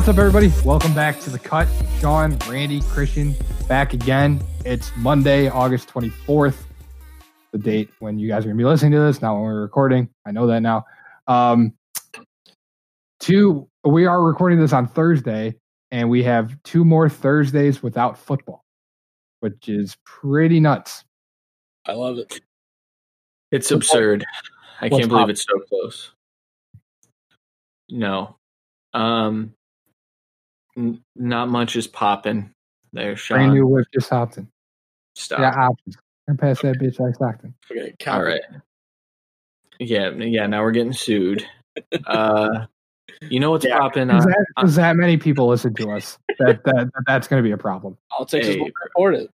what's up, everybody? Welcome back to the cut. Sean, Randy, Christian, back again. It's Monday, August 24th, the date when you guys are going to be listening to this, not when we're recording. I know that now. Um, two, we are recording this on Thursday, and we have two more Thursdays without football, which is pretty nuts. I love it. It's absurd. I what's can't believe up? it's so close. No. Um n- not much is popping there, Sean. Brand new Sean. whip just hopped in. Stop. Yeah, options. And pass that bitch like Stockton. Okay, All right. Yeah, yeah, now we're getting sued. Uh you know what's Yeah, popping? Because Uh, that, 'cause that many people listen to us. That, that, that that's going to be a problem. I'll take is Hey. one to report it.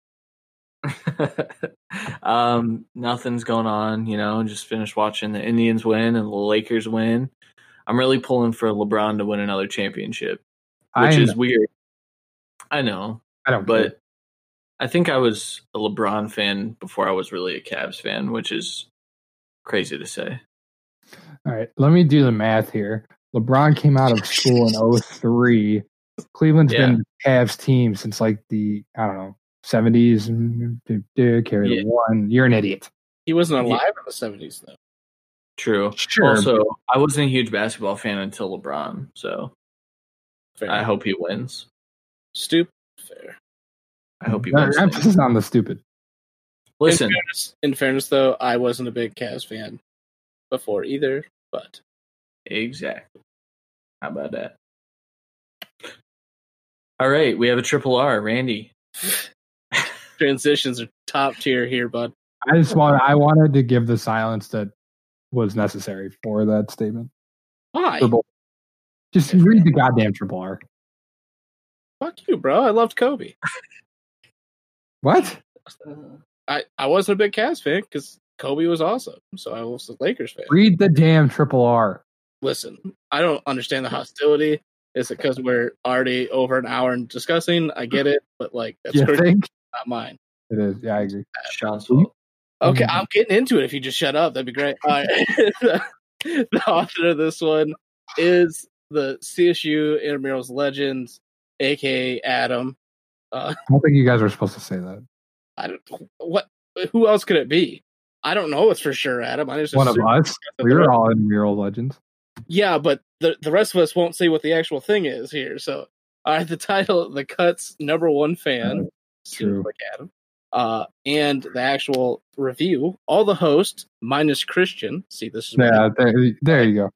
um, nothing's going on. You know, just finished watching the Indians win and the Lakers win. I'm really pulling for LeBron to win another championship, which I is weird. I know, I don't. care. but I think I was a LeBron fan before I was really a Cavs fan, which is crazy to say. All right, let me do the math here. LeBron came out of school in 03. Cleveland's Yeah. been Cavs team since like the I don't know 70s. and mm, mm, Carry Yeah. the one. You're an idiot. He wasn't Yeah. alive in the seventies though. True. Sure. Also, I wasn't a huge basketball fan until LeBron, so Fair. I hope he wins. Stupid. Fair. I hope he wins. emphasis on the stupid. Listen, In fairness, in fairness, though, I wasn't a big Cavs fan before either. But Exactly. How about that? All right, we have a triple R, Randy. transitions are top tier here, bud. I just want. I wanted to give the silence that was necessary for that statement. Why? For both. Just read the goddamn triple R. Fuck you, bro. I loved Kobe. What? I I wasn't a big Cavs fan because Kobe was awesome, so I was a Lakers fan. Read the damn triple R. Listen, I don't understand the hostility. Is it because we're already over an hour in discussing? I get it, but like that's You Christian, think not mine. it is? Yeah, I agree. Sean's fault. Okay, Mhm. I'm getting into it. If you just shut up, that'd be great. All right. the author of this one is the CSU Intramurals Legends, aka Adam. Uh, I don't think you guys are supposed to say that. I don't what. Who else could it be? I don't know. It's for sure Adam. I just One of us. Were all in mural legends. Yeah, but the the rest of us won't say what the actual thing is here. So, all right, the title, the cuts number one fan, true. like Adam, uh, and the actual review. All the hosts minus Christian. See, this is Yeah, there, there you go.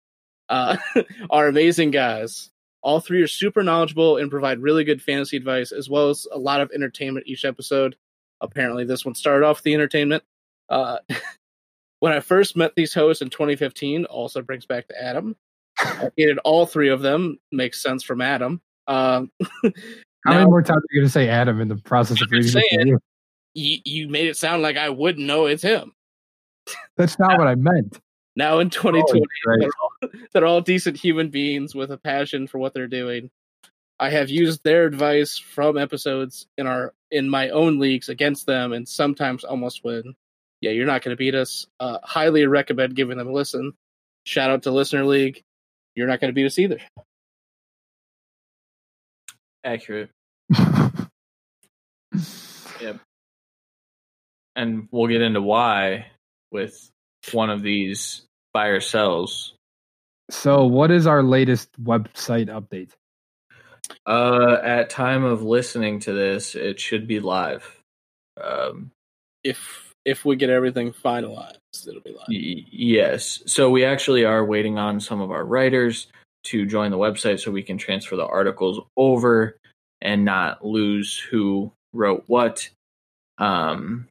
Uh, are amazing guys. All three are super knowledgeable and provide really good fantasy advice, as well as a lot of entertainment each episode. Apparently, this one started off the entertainment. Uh, when I first met these hosts in 2015, also brings back to Adam. I hated all three of them. Makes sense from Adam. Um, How many more times are you going to say Adam in the process of reading saying. you, you made it sound like I wouldn't know it's him. That's not what I meant. Now in 2020, Holy they're all, they're all decent human beings with a passion for what they're doing. I have used their advice from episodes in our in my own leagues against them, and sometimes almost win. Yeah, you're not going to beat us. Uh, highly recommend giving them a listen. Shout out to Listener League. You're not going to beat us either. Accurate. Yep. And we'll get into why with one of these buy or sells. so, what is our latest website update? Uh, at time of listening to this, it should be live. Um, If if we get everything finalized, it'll be live. Y- yes. So we actually are waiting on some of our writers to join the website so we can transfer the articles over and not lose who wrote what. Um,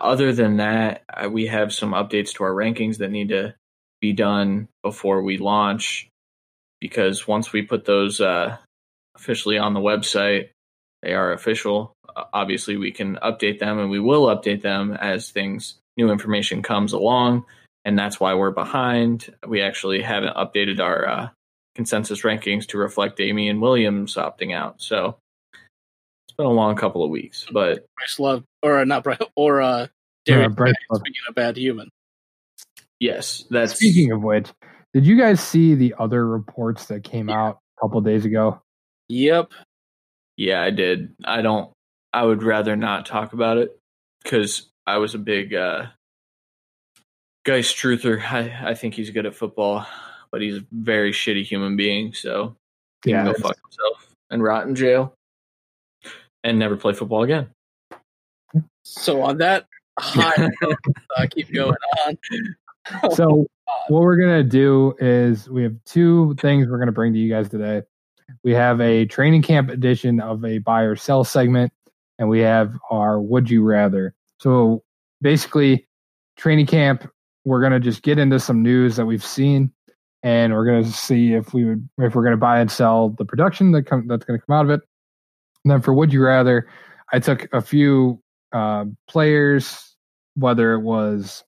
other than that, uh, we have some updates to our rankings that need to be done before we launch because once we put those uh, officially on the website, they are official. Obviously, we can update them and we will update them as things, new information comes along. And that's why we're behind. We actually haven't updated our uh, consensus rankings to reflect Damien Williams opting out. So it's been a long couple of weeks, but Bryce Love, or uh, not Bryce, or uh, Uh, Darius Bryce Maxey, Love. speaking of bad human. yes, that's Speaking of which, did you guys see the other reports that came Yeah. out a couple days ago. Yep. Yeah, I did. I don't. I would rather not talk about it because I was a big uh, Guice truther. I, I think he's good at football, but he's a very shitty human being. So he Yeah, can go fuck himself and rot in jail and never play football again. So on that high uh, keep going on. So what we're gonna do is we have two things we're gonna bring to you guys today. We have a training camp edition of a buy or sell segment, and we have our would you rather. So basically, training camp, we're gonna just get into some news that we've seen, and we're gonna see if we would if we're gonna buy and sell the production that come that's gonna come out of it. And then for would you rather, I took a few uh, players, whether it was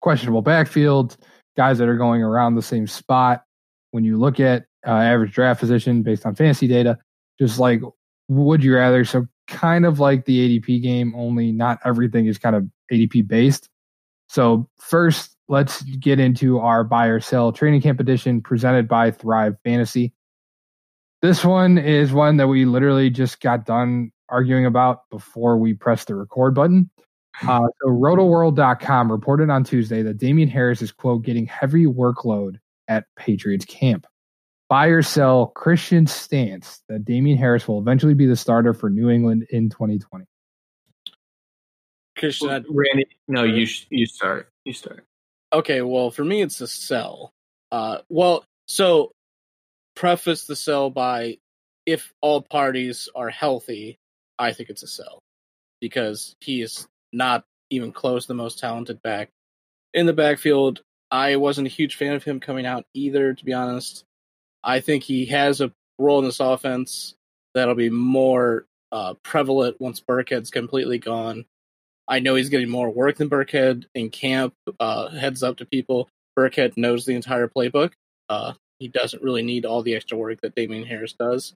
questionable backfield, guys that are going around the same spot. When you look at uh, average draft position based on fantasy data, just like would you rather? So kind of like the ADP game, only not everything is kind of ADP based. So first, let's get into our buy or sell training camp edition presented by Thrive Fantasy. This one is one that we literally just got done arguing about before we pressed the record button. Uh, so rotoworld.com reported on Tuesday that Damien Harris is, quote, getting heavy workload at Patriots camp. Buy or sell Christian stance that Damien Harris will eventually be the starter for New England in 2020. Christian, I- Randy, no, you you start. You start. okay, well, for me, it's a sell. Uh, well, so preface the sell by if all parties are healthy, I think it's a sell because he is not even close the most talented back in the backfield. I wasn't a huge fan of him coming out either, to be honest. I think he has a role in this offense that'll be more uh, prevalent once Burkhead's completely gone. I know he's getting more work than Burkhead in camp. Uh, heads up to people, Burkhead knows the entire playbook. Uh, he doesn't really need all the extra work that Damien Harris does.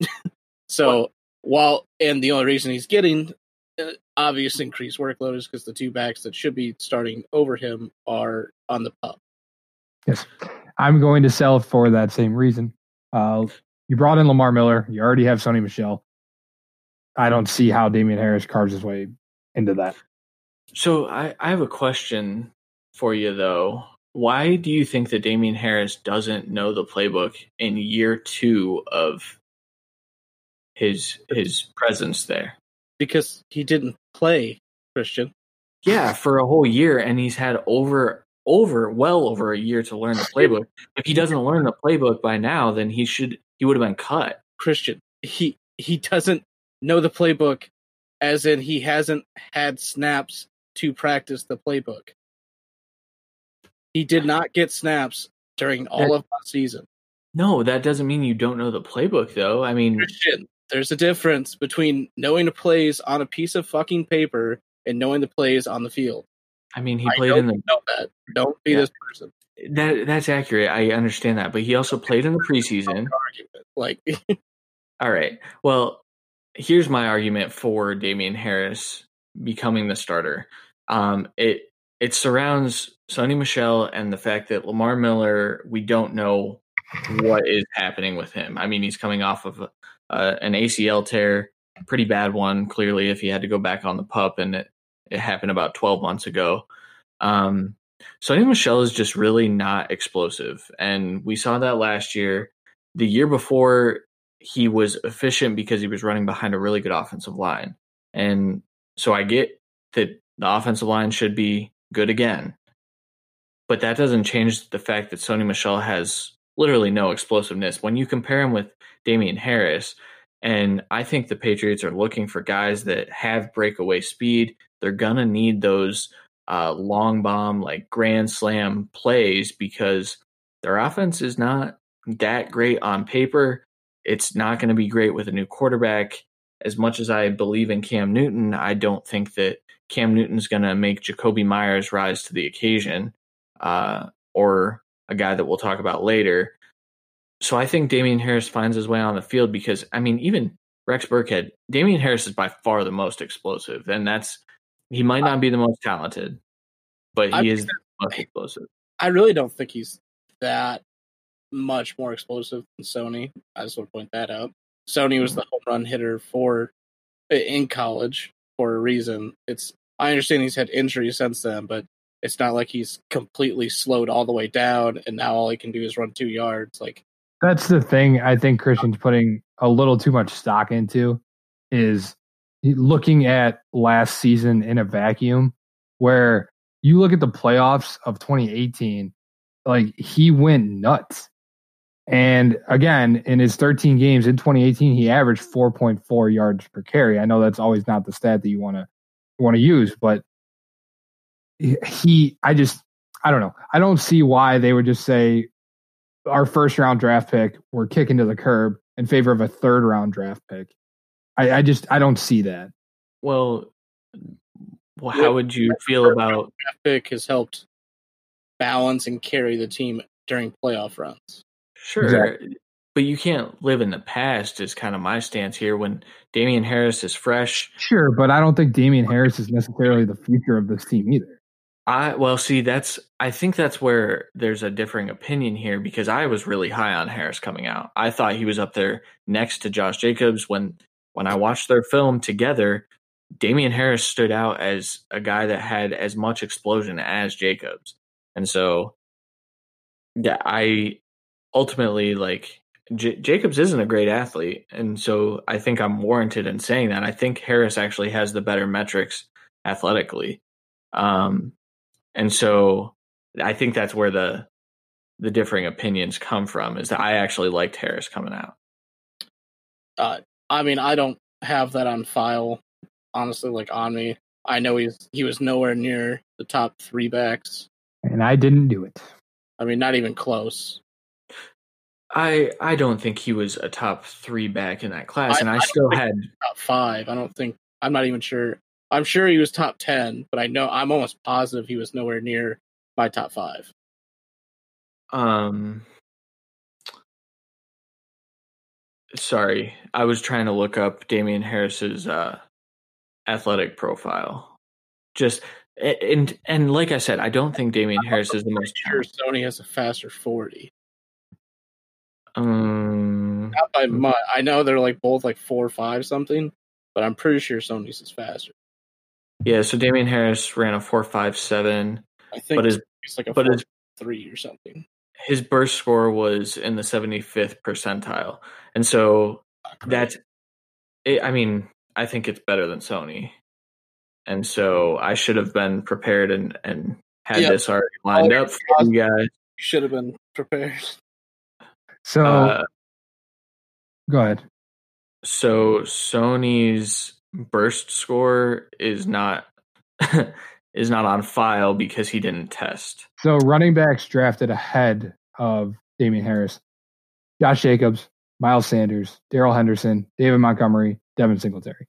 so while and the only reason he's getting uh, obvious increased workload is because the two backs that should be starting over him are on the pup. Yes. I'm going to sell for that same reason. Uh, you brought in Lamar Miller. You already have Sony Michel. I don't see how Damien Harris carves his way into that. So I, I have a question for you though. Why do you think that Damien Harris doesn't know the playbook in year two of his his presence there? because he didn't play Christian. Yeah, for a whole year, and he's had over over well over a year to learn the playbook. if he doesn't learn the playbook by now, then he should he would have been cut. Christian. He he doesn't know the playbook, as in he hasn't had snaps to practice the playbook. He did not get snaps during all of last season. No, that doesn't mean you don't know the playbook, though. I mean, Christian, there's a difference between knowing the plays on a piece of fucking paper and knowing the plays on the field. I mean, he I played in the know that. Don't be Yeah. this person. that. That's accurate. I understand that, but he also played in the preseason. Argument. Like All right. Well, here's my argument for Damien Harris becoming the starter. Um, it it surrounds Sony Michel and the fact that Lamar Miller. We don't know what is happening with him. I mean, he's coming off of uh, an ACL tear, pretty bad one. Clearly, if he had to go back on the pup, and it it happened about 12 months ago. Um, Sony Michel is just really not explosive, and we saw that last year. The year before, he was efficient because he was running behind a really good offensive line. And so I get that the offensive line should be good again. But that doesn't change the fact that Sony Michel has literally no explosiveness. When you compare him with Damien Harris, and I think the Patriots are looking for guys that have breakaway speed. They're going to need those uh, long bomb, like grand slam plays because their offense is not that great on paper. It's not going to be great with a new quarterback. As much as I believe in Cam Newton, I don't think that Cam Newton's going to make Jakobi Meyers rise to the occasion, uh, or a guy that we'll talk about later. So I think Damien Harris finds his way on the field because, I mean, even Rex Burkhead, Damien Harris is by far the most explosive, and that's he might not be the most talented, but he think is the most explosive. I really don't think he's that much more explosive than Sony. I just want to point that out. Sony was the home run hitter for eh, in college for a reason. It's I understand he's had injuries since then, but it's not like he's completely slowed all the way down and now all he can do is run two yards. Like that's the thing I think Christian's putting a little too much stock into is looking at last season in a vacuum where you look at the playoffs of 2018 like he went nuts and again in his 13 games in 2018 he averaged 4.4 yards per carry. I know that's always not the stat that you want to want to use but he i just i don't know. I don't see why they would just say our first round draft pick we're kicking to the curb in favor of a third round draft pick. I, I just i don't see that. Well well, how would you feel about pick has helped balance and carry the team during playoff runs? Sure. Exactly. But you can't live in the past is kind of my stance here when Damien Harris is fresh. Sure, but I don't think Damien Harris is necessarily the future of this team either. I well see that's I think that's where there's a differing opinion here because I was really high on Harris coming out. I thought he was up there next to Josh Jacobs when when I watched their film together, Damien Harris stood out as a guy that had as much explosion as Jacobs. And so, yeah, I ultimately like J- Jacobs isn't a great athlete. And so I think I'm warranted in saying that. I think Harris actually has the better metrics athletically. Um, and so I think that's where the, the differing opinions come from is that I actually liked Harris coming out. Uh, I mean, I don't have that on file honestly like on me. I know he's he was nowhere near the top three backs, and I didn't do it. I mean, not even close. I I don't think he was a top three back in that class, I, and I, I still had top five. I don't think I'm not even sure. I'm sure he was top ten, but I know I'm almost positive he was nowhere near my top five. Um, sorry, I was trying to look up Damien Harris's uh, athletic profile. Just and and like I said, I don't think Damien Harris is the most. Sure, Sony has a faster forty. Um, not by much. I know they're like both like four or five something, but I'm pretty sure Sony's is faster. Yeah, so Damien Harris ran a four five seven. I think, but his it's like a but his, three or something. His burst score was in the seventy fifth percentile, and so that's. It, I mean, I think it's better than Sony. And so I should have been prepared and, and had this already lined up for you guys. You should have been prepared. So uh, go ahead. So Sony's burst score is not is not on file because he didn't test. So running backs drafted ahead of Damien Harris, Josh Jacobs, Miles Sanders, Darrell Henderson, David Montgomery, Devin Singletary.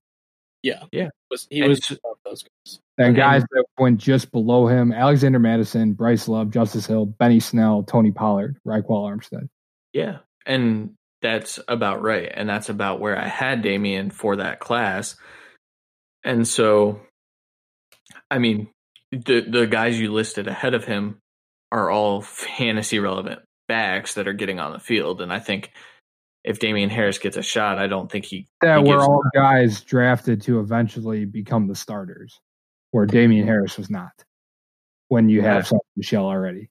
Yeah, yeah, he was those guys. And guys that went just below him: Alexander Mattison, Bryce Love, Justice Hill, Benny Snell, Tony Pollard, Ryquell Armstead. Yeah, and that's about right, and that's about where I had Damien for that class. And so, I mean, the the guys you listed ahead of him are all fantasy relevant backs that are getting on the field, and I think if Damien Harris gets a shot, I don't think he. That he were all guys drafted to eventually become the starters, where Damien Harris was not. When you have yeah. Michel already,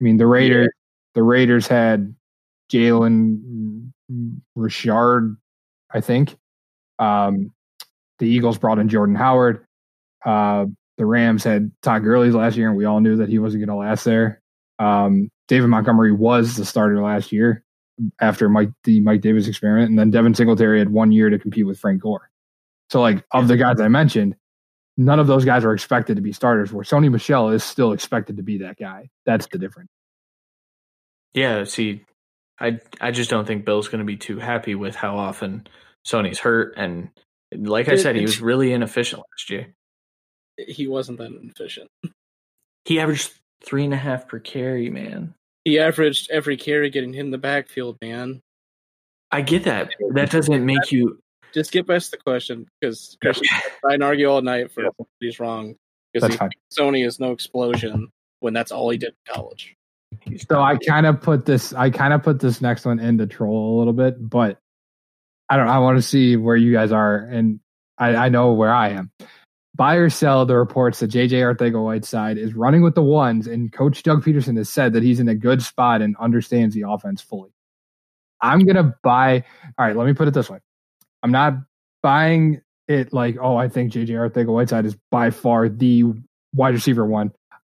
I mean the Raiders. Yeah. The Raiders had Jalen Richard, I think. Um, the Eagles brought in Jordan Howard. Uh, the Rams had Todd Gurley last year, and we all knew that he wasn't going to last there. Um, David Montgomery was the starter last year after Mike the Mike Davis experiment, and then Devin Singletary had one year to compete with Frank Gore. So, like of the guys I mentioned, none of those guys are expected to be starters. Where Sony Michel is still expected to be that guy. That's the difference. Yeah. See, I I just don't think Bill's going to be too happy with how often Sony's hurt, and like I said, he was really inefficient last year. He wasn't that inefficient. He averaged three and a half per carry, man. He averaged every carry getting hit in the backfield, man. I get that. That doesn't make you just get past the question because Christian try and argue all night for yeah. he's wrong because Sony is no explosion when that's all he did in college. So I kind of put this. I kind of put this next one in to troll a little bit, but I don't. I want to see where you guys are, and I, I know where I am. Buy or sell the reports that JJ Arcega-Whiteside is running with the ones, and Coach Doug Pederson has said that he's in a good spot and understands the offense fully. I'm gonna buy. All right, let me put it this way: I'm not buying it like, oh, I think JJ Arcega-Whiteside is by far the wide receiver one.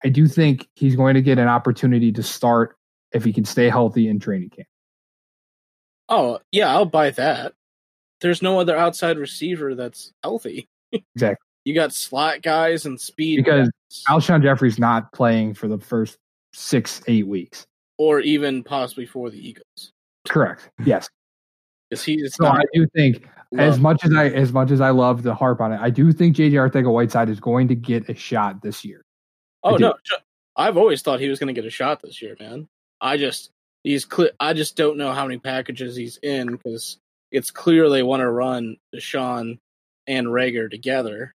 I do think he's going to get an opportunity to start if he can stay healthy in training camp. Oh yeah, I'll buy that. There's no other outside receiver that's healthy. Exactly. You got slot guys and speed Because guys, Alshon Jeffery's not playing for the first six, eight weeks. or even possibly for the Eagles, Correct. Yes. because he is So I do think as much as I as much as I love the harp on it, I do think JJ Arcega-Whiteside is going to get a shot this year. Oh no, I've always thought he was going to get a shot this year, man. I just he's clear. I just don't know how many packages he's in because it's clear they want to run DeSean and Reagor together.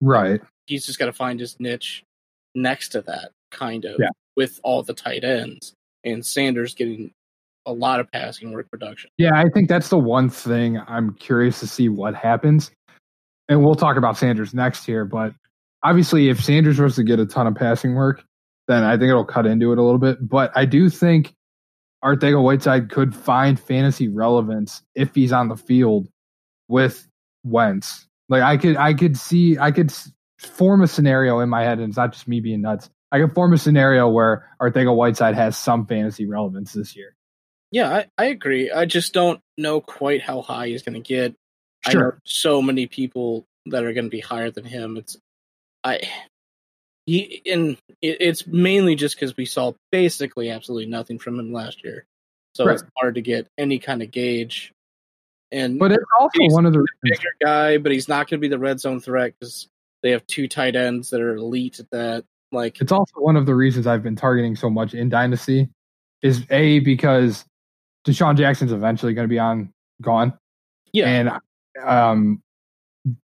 Right. He's just got to find his niche next to that, kind of, Yeah. with all the tight ends and Sanders getting a lot of passing work production. Yeah, I think that's the one thing I'm curious to see what happens. And we'll talk about Sanders next here, but obviously if Sanders was to get a ton of passing work, then I think it'll cut into it a little bit. But I do think Arcega-Whiteside could find fantasy relevance if he's on the field with Wentz. Like I could I could see I could form a scenario in my head, and it's not just me being nuts. I could form a scenario where Arcega-Whiteside has some fantasy relevance this year. Yeah, I, I agree. I just don't know quite how high he's going to get. I know Sure. so many people that are going to be higher than him. It's I he and it, it's mainly just because we saw basically absolutely nothing from him last year, so it's hard to get any kind of gauge. And But it's also one of the bigger guy, but he's not going to be the red zone threat because they have two tight ends that are elite at that. Like, it's also one of the reasons I've been targeting so much in Dynasty is a because DeSean Jackson's eventually going to be on gone, yeah, and um,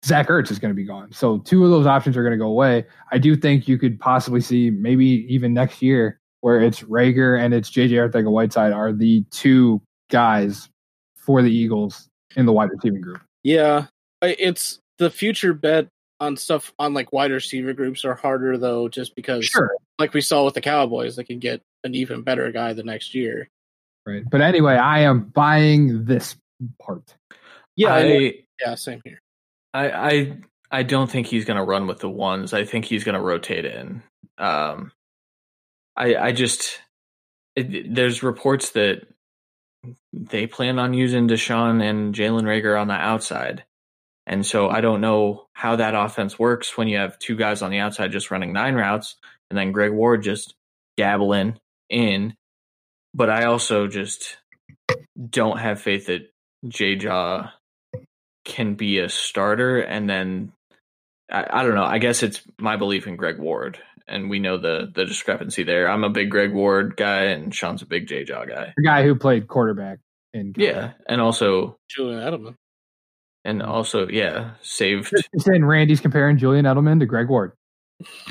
Zach Ertz is going to be gone. So two of those options are going to go away. I do think you could possibly see maybe even next year where it's Reagor and it's JJ Arcega-Whiteside are the two guys for the Eagles in the wide receiving group. yeah, it's the future bet on stuff on like wide receiver groups are harder though, just because like we saw with the Cowboys, they can get an even better guy the next year. right. But anyway, I am buying this part. Yeah, I. I, yeah, same here. I I I don't think he's going to run with the ones. I think he's going to rotate in. Um, I I just it, there's reports that they plan on using DeSean and Jalen Reagor on the outside, and so I don't know how that offense works when you have two guys on the outside just running nine routes, and then Greg Ward just dabbling in. But I also just don't have faith that J Jaw can be a starter and then I, I don't know. I guess it's my belief in Greg Ward, and we know the the discrepancy there. I'm a big Greg Ward guy, and Sean's a big J Jaw guy. The guy who played quarterback in Yeah, and also Julian Edelman. and also yeah, saved. Just saying Randy's comparing Julian Edelman to Greg Ward.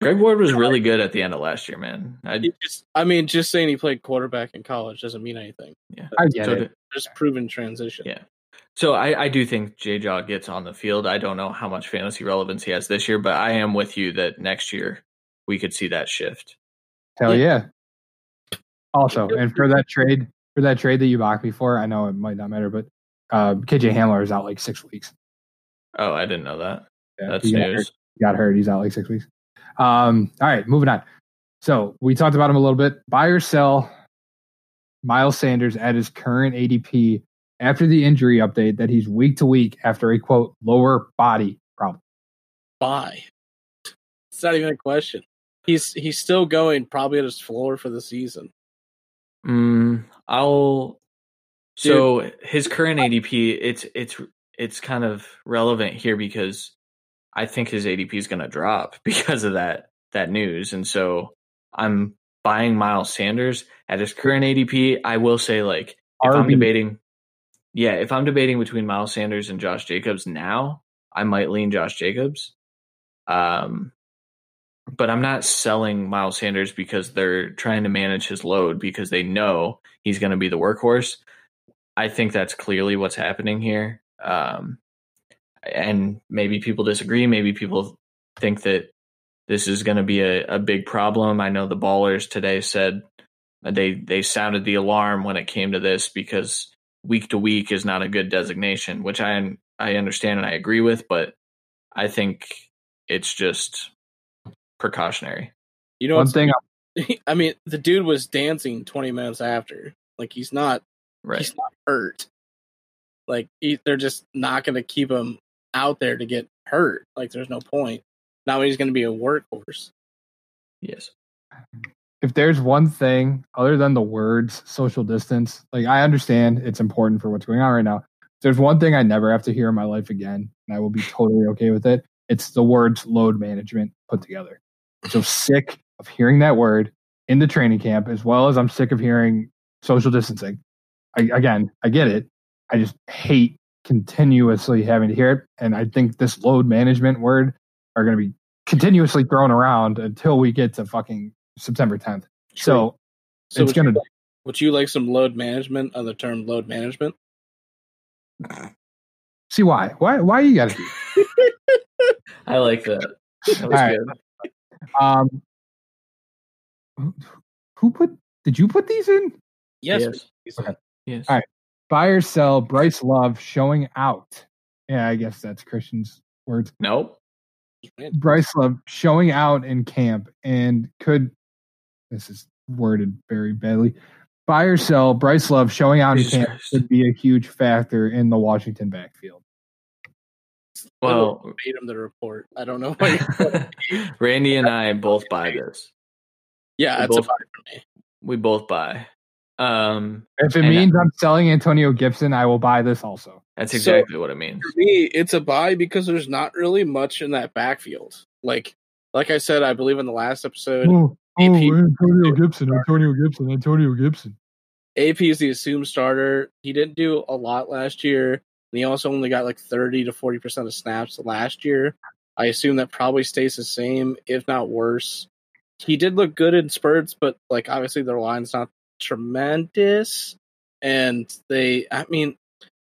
Greg Ward was really good at the end of last year, man. I just, I mean, just saying he played quarterback in college doesn't mean anything. yeah. I get So, it. to- Just proven transition. Yeah. So I I do think J Jaw gets on the field. I don't know how much fantasy relevance he has this year, but I am with you that next year we could see that shift. Hell yeah. Also, and for that trade, for that trade that you bought me for, I know it might not matter, but uh, KJ Hamler is out like six weeks. Oh, I didn't know that. Yeah, That's he got hurt. news. He got hurt. He's out like six weeks. Um, all right, moving on. So we talked about him a little bit. Buy or sell Miles Sanders at his current ADP after the injury update that he's week to week after a quote lower body problem. Buy. It's not even a question. He's he's still going probably at his floor for the season. Mm, I'll. So his current ADP, it's it's it's kind of relevant here because I think his ADP is going to drop because of that that news, and so I'm buying Miles Sanders at his current ADP. I will say, like, if I'm RB. debating, yeah, if I'm debating between Miles Sanders and Josh Jacobs now, I might lean Josh Jacobs. Um, but I'm not selling Miles Sanders because they're trying to manage his load because they know he's going to be the workhorse. I think that's clearly what's happening here. Um, and maybe people disagree. Maybe people think that this is going to be a, a big problem. I know the ballers today said they they sounded the alarm when it came to this because week to week is not a good designation, which I I understand and I agree with, but I think it's just precautionary. You know, One what's- thing I mean, the dude was dancing 20 minutes after. Like he's not Right. he's not hurt. Like he, they're just not going to keep him out there to get hurt. Like there's no point. Now he's going to be a workhorse. Yes. If there's one thing other than the words social distance, like I understand it's important for what's going on right now. If there's one thing I never have to hear in my life again, and I will be totally okay with it. It's the words load management put together. I'm so sick of hearing that word in the training camp, as well as I'm sick of hearing social distancing. I, again, I get it. I just hate continuously having to hear it. And I think this load management word are going to be continuously thrown around until we get to fucking September 10th. So, So it's going to, would you like some load management on the term load management? see why? Why, why you got to do I like that. That was All right. good. Um, who- who put, did you put these in? Yes. Yes. Okay. Yes. All right. Buy or sell Bryce Love showing out. Yeah, I guess that's Christian's words. Nope. Bryce Love showing out in camp and could this is worded very badly. Buy or sell Bryce Love showing out in camp Christ. could be a huge factor in the Washington backfield. Well, made him the report. I don't know. Why Randy and I both buy this. yeah, We it's a both- buy for me. We both buy. Um, If it means I'm selling Antonio Gibson, I will buy this also. that's So- exactly what it means. For me, it's a buy because there's not really much in that backfield. Like, like I said, I believe in the last episode, Oh, AP Antonio Gibson, Antonio Gibson, Antonio Gibson. AP is the assumed starter. He didn't do a lot last year, and he also only got like 30 to 40 percent of snaps last year. I assume that probably stays the same, if not worse. He did look good in spurts, but like obviously their line's not tremendous, and they, I mean,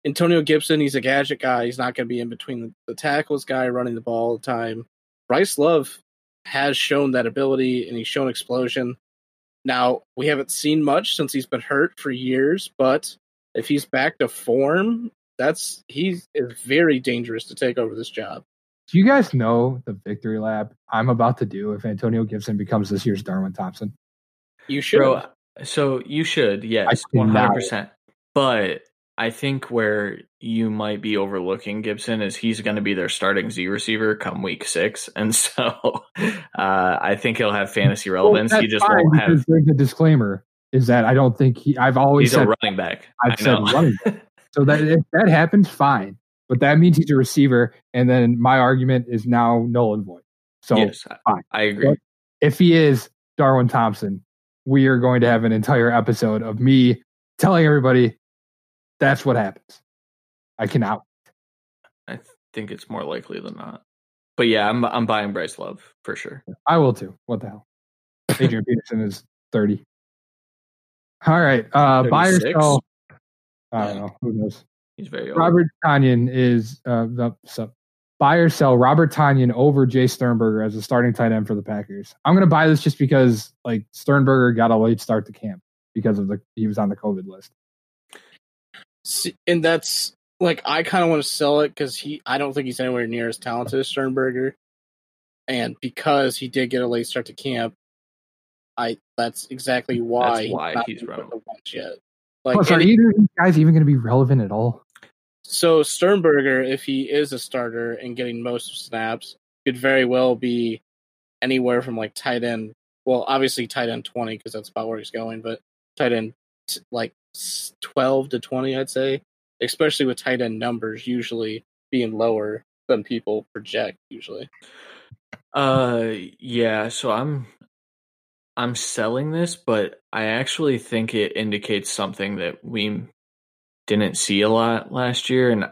Antonio Gibson, he's a gadget guy. He's not going to be in between the, the tackles guy running the ball all the time. Bryce Love has shown that ability, and he's shown explosion. Now, we haven't seen much since he's been hurt for years, but if he's back to form, that's he is very dangerous to take over this job. Do you guys know the victory lap I'm about to do if Antonio Gibson becomes this year's Darwin Thompson? You should Bro, so you should, yes, I hundred percent. But I think where you might be overlooking Gibson is he's going to be their starting Z receiver come week six, and so uh, I think he'll have fantasy relevance. Well, he just won't have. There's a disclaimer is that I don't think he. I've always He's a said running back. I've said running so that if that happens, fine. But that means he's a receiver, and then my argument is now null and void. So yes, fine. I agree. if he is Darwin Thompson, we are going to have an entire episode of me telling everybody that's what happens. I cannot. I think it's more likely than not. But yeah, I'm I'm buying Bryce Love for sure. I will too. What the hell? Adrian Peterson is 30. All right. Uh, buy or sell. I don't know. Who knows? He's very old. Robert Tonyan is uh, the so buy or sell Robert Tonyan over Jace Sternberger as a starting tight end for the Packers. I'm going to buy this just because like Sternberger got a late start to camp because of the he was on the COVID list. See, and that's like I kind of want to sell it because he. I don't think he's anywhere near as talented as Sternberger, and because he did get a late start to camp, I that's exactly why That's why not he's running. the bench yet. Like, Plus, are either of these guys even going to be relevant at all? so Sternberger, if he is a starter and getting most of snaps, could very well be anywhere from like tight end. Well, obviously tight end twenty because that's about where he's going, but tight end like twelve to twenty, I'd say, especially with tight end numbers usually being lower than people project usually. Uh yeah, so I'm I'm selling this, but I actually think it indicates something that we didn't see a lot last year and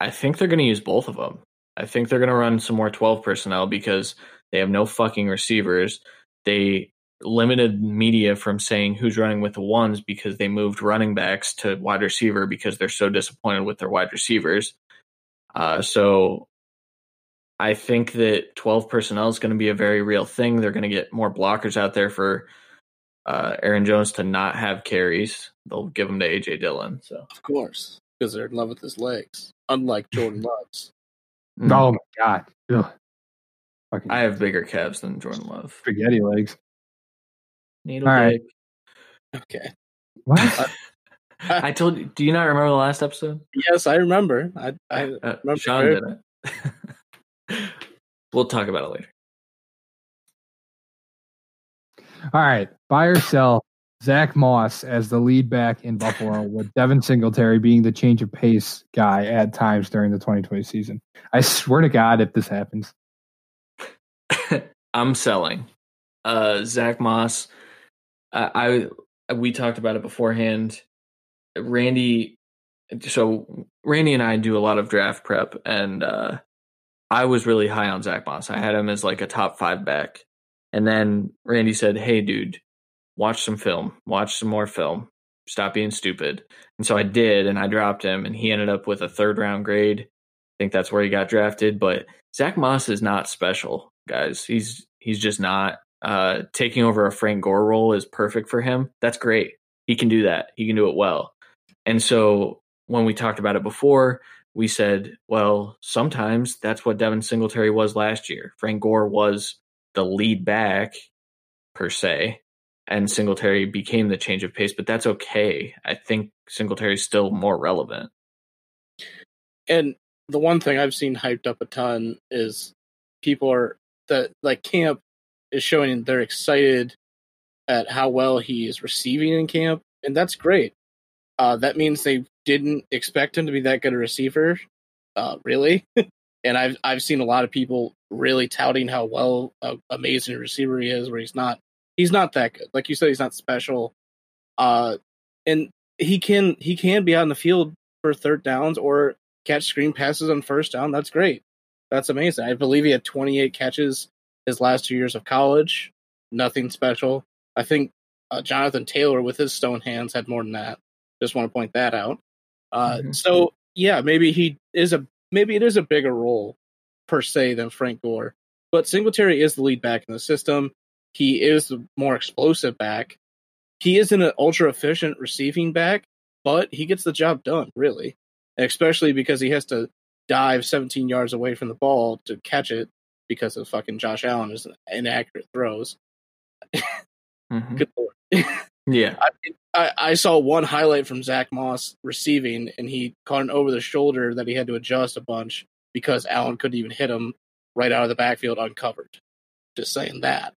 I think they're going to use both of them. I think they're going to run some more 12 personnel because They have no fucking receivers. They limited media from saying who's running with the ones because they moved running backs to wide receiver because they're so disappointed with their wide receivers. Uh, so I think that 12 personnel is going to be a very real thing. They're going to get more blockers out there for uh, Aaron Jones to not have carries. They'll give them to AJ Dillon. So Of course, because they're in love with his legs, unlike Jordan Love's. Mm. Oh my god. Ugh. I have bigger calves than Jordan Love. spaghetti legs. Needle All right. Okay. What? I told you. Do you not remember the last episode? Yes, I remember. I, I Uh, remember. Sean didn't. we'll talk about it later. All right. Buy or sell Zach Moss as the lead back in Buffalo, with Devin Singletary being the change of pace guy at times during the 2020 season. I swear to God, if this happens, I'm selling. Uh, Zach Moss. I, I we talked about it beforehand. Randy. So Randy and I do a lot of draft prep, and uh, I was really high on Zach Moss. I had him as like a top five back, and then Randy said, "Hey, dude, watch some film. Watch some more film. Stop being stupid." And so I did, and I dropped him, and he ended up with a third round grade. I think that's where he got drafted. But Zach Moss is not special, guys. He's he's just not. Uh, taking over a Frank Gore role is perfect for him. That's great. He can do that. He can do it well. And so when we talked about it before, we said, well, sometimes that's what Devin Singletary was last year. Frank Gore was the lead back per se, and Singletary became the change of pace, but that's okay. I think Singletary's still more relevant. And the one thing I've seen hyped up a ton is people are that like camp is showing they're excited at how well he is receiving in camp, and that's great. Uh, that means they didn't expect him to be that good a receiver, uh, really. and I've I've seen a lot of people really touting how well uh, amazing receiver he is, where he's not he's not that good. Like you said, he's not special. Uh, and he can he can be out in the field for third downs or catch screen passes on first down. That's great. That's amazing. I believe he had 28 catches his last two years of college. Nothing special. I think uh, Jonathan Taylor with his stone hands had more than that. Just want to point that out. Uh, Mhm. So yeah, maybe he is a maybe it is a bigger role per se than Frank Gore, but Singletary is the lead back in the system. He is the more explosive back. He isn't an ultra efficient receiving back, but he gets the job done really, especially because he has to dive 17 yards away from the ball to catch it because of fucking Josh Allen's inaccurate throws. Mhm. Good lord. Yeah. I, I, I saw one highlight from Zach Moss receiving, and he caught an over the shoulder that he had to adjust a bunch because Allen couldn't even hit him right out of the backfield uncovered. Just saying that.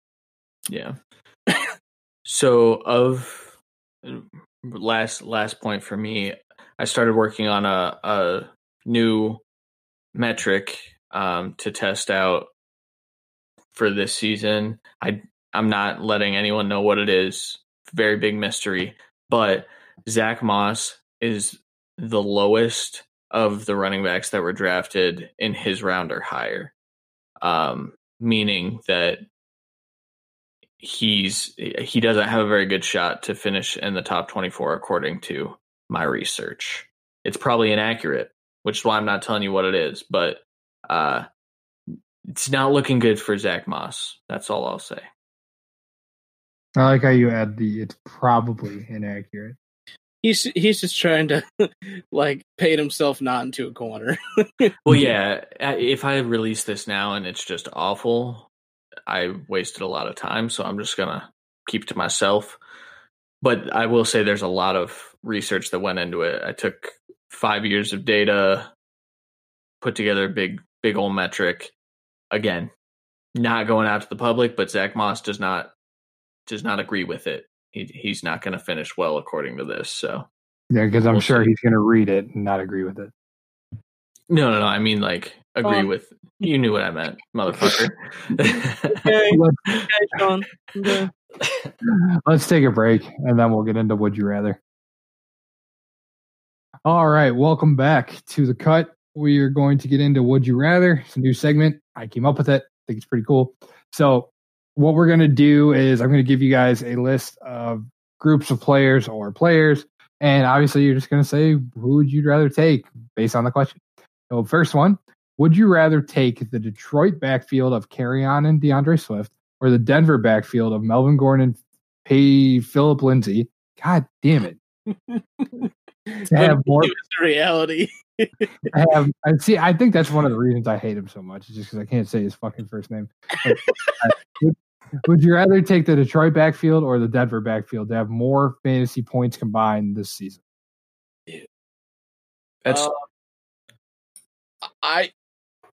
Yeah. so of last last point for me, I started working on a a new metric um, to test out for this season. I I'm not letting anyone know what it is. Very big mystery. But Zach Moss is the lowest of the running backs that were drafted in his round or higher. Um, meaning that he's he doesn't have a very good shot to finish in the top 24 according to my research. It's probably inaccurate, which is why I'm not telling you what it is, but uh it's not looking good for Zach Moss. That's all I'll say. I like how you add the it's probably inaccurate. He's he's just trying to like paint himself not into a corner. Well, yeah, if I release this now and it's just awful, I wasted a lot of time, so I'm just gonna keep to myself. But I will say there's a lot of research that went into it. I took five years of data, put together a big, big old metric. Again, not going out to the public, but Zach Moss does not does not agree with it. He, he's not going to finish well according to this. So Yeah, because I'm We'll sure see. he's going to read it and not agree with it. no, no, no. I mean, like agree Um, with you knew what I meant, motherfucker. okay, okay, Sean. Okay. let's take a break and then we'll get into Would You Rather. All right, welcome back to the cut. We are going to get into Would You Rather. It's a new segment. I came up with it. I think it's pretty cool. So what we're gonna do is I'm gonna give you guys a list of groups of players or players, and obviously you're just gonna say who would you rather take based on the question. So first one, would you rather take the Detroit backfield of Kerryon and DeAndre Swift or the Denver backfield of Melvin Gordon, and Pay Philip Lindsay? God damn it. to have more reality. I have I see I think that's one of the reasons I hate him so much, is just because I can't say his fucking first name. But, would, would you rather take the Detroit backfield or the Denver backfield to have more fantasy points combined this season? That's Uh, I,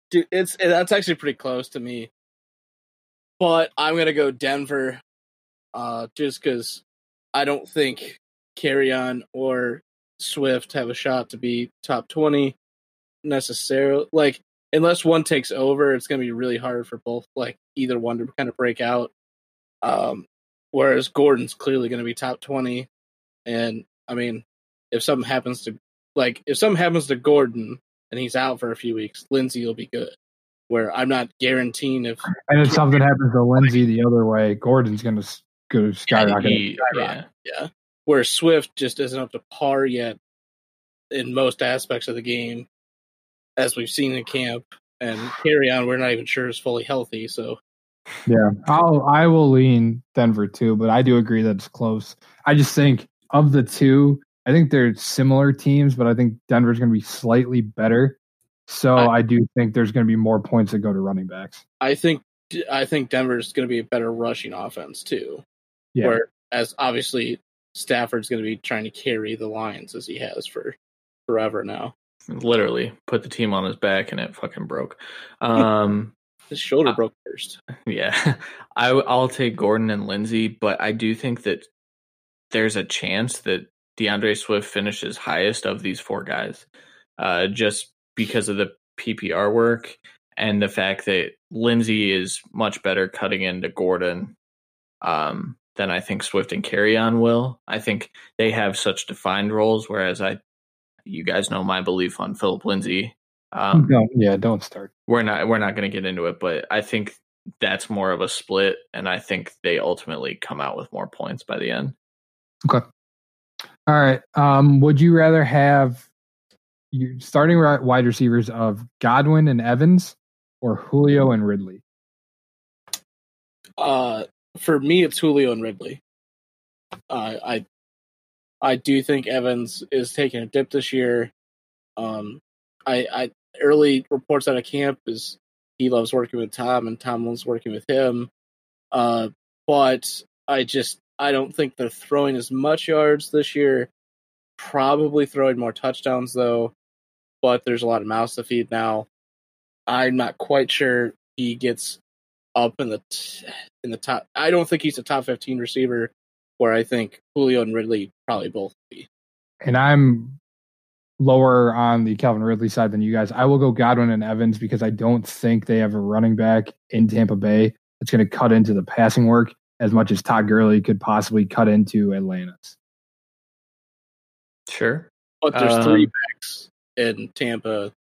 dude, it's that's actually pretty close to me. But I'm gonna go Denver, uh, just because I don't think Kerryon or Swift have a shot to be top twenty necessarily. Like unless one takes over, it's gonna be really hard for both, like either one to kind of break out. Um, whereas Gordon's clearly gonna be top twenty, and I mean, if something happens to like if something happens to Gordon and he's out for a few weeks, Lindsay will be good. Where I'm not guaranteeing if And if something happens to Lindsay the other way, Gordon's gonna go skyrocket. he, yeah. yeah, where Swift just isn't up to par yet in most aspects of the game, as we've seen in camp. And Kerryon, we're not even sure is fully healthy. So Yeah, I'll I will lean Denver too, but I do agree that it's close. I just think of the two, I think they're similar teams, but I think Denver's going to be slightly better. So I- I do think there's going to be more points that go to running backs. I think I think Denver's going to be a better rushing offense too. Yeah. Where as obviously Stafford's going to be trying to carry the lines as he has for forever now. Literally put the team on his back and it fucking broke. Um, His shoulder Uh, broke first. yeah, I, I'll take Gordon and Lindsay, but I do think that there's a chance that DeAndre Swift finishes highest of these four guys, uh, just because of the PPR work and the fact that Lindsay is much better cutting into Gordon um, than I think Swift and Kerryon will. I think they have such defined roles, whereas I, you guys know my belief on Philip Lindsay. Um, no, yeah, don't start. we're not we're not going to get into it, but I think that's more of a split, and I think they ultimately come out with more points by the end. Okay. All right. Um, would you rather have you starting wide receivers of Godwin and Evans or Julio and Ridley? Uh, for me, it's Julio and Ridley. Uh, I I do think Evans is taking a dip this year. Um, I, I early reports out of camp is he loves working with Tom and Tom loves working with him. Uh, but I just I don't think they're throwing as much yards this year. Probably throwing more touchdowns though. But there's a lot of mouths to feed now. I'm not quite sure he gets up in the t- in the top. I don't think he's a top 15 receiver. Where I think Julio and Ridley probably both be. and I'm lower on the Calvin Ridley side than you guys. I will go Godwin and Evans because I don't think they have a running back in Tampa Bay that's going to cut into the passing work as much as Todd Gurley could possibly cut into Atlanta's. Sure. But there's three Um, backs in Tampa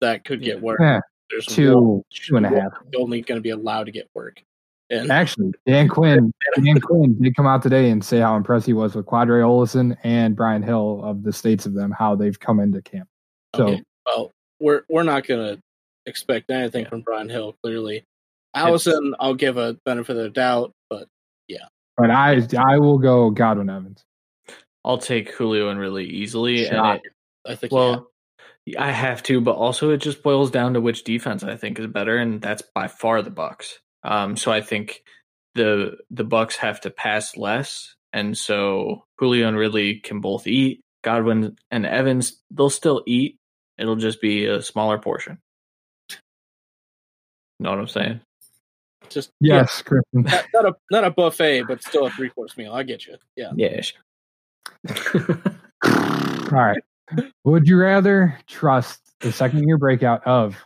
that could get Yeah. work. Yeah, There's two, one- two and a one only going to be allowed to get work. And Actually, Dan Quinn, Dan Quinn did come out today and say how impressed he was with Qadree Ollison and Brian Hill of the states of them, how they've come into camp. So okay, well, we're we're not going to expect anything from Brian Hill. Clearly, Ollison, I'll give a benefit of the doubt, but yeah. but I I will go Godwin Evans. I'll take Julio and really easily, and it, I think well, I have to, but also it just boils down to which defense I think is better, and that's by far the Bucs. Um, so I think the the Bucs have to pass less, and so Julio and Ridley can both eat. Godwin and Evans, they'll still eat. It'll just be a smaller portion. Know what I'm saying? just Yes, yeah, not, not a not a buffet, but still a three course meal. I get you. Yeah, Yeah. sure. All right. Would you rather trust the second year breakout of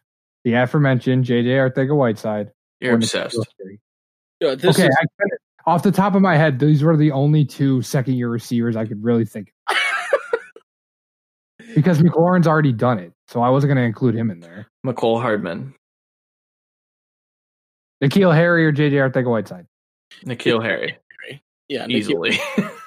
the aforementioned JJ Arcega-Whiteside? You're obsessed. N'Keal Yeah, this okay, is I off the top of my head, these were the only two second year receivers I could really think of. because McLaurin's already done it, so I wasn't going to include him in there. Mecole Hardman. N'Keal Harry or JJ Arcega-Whiteside? N'Keal Harry. Yeah, N'Keal- Easily.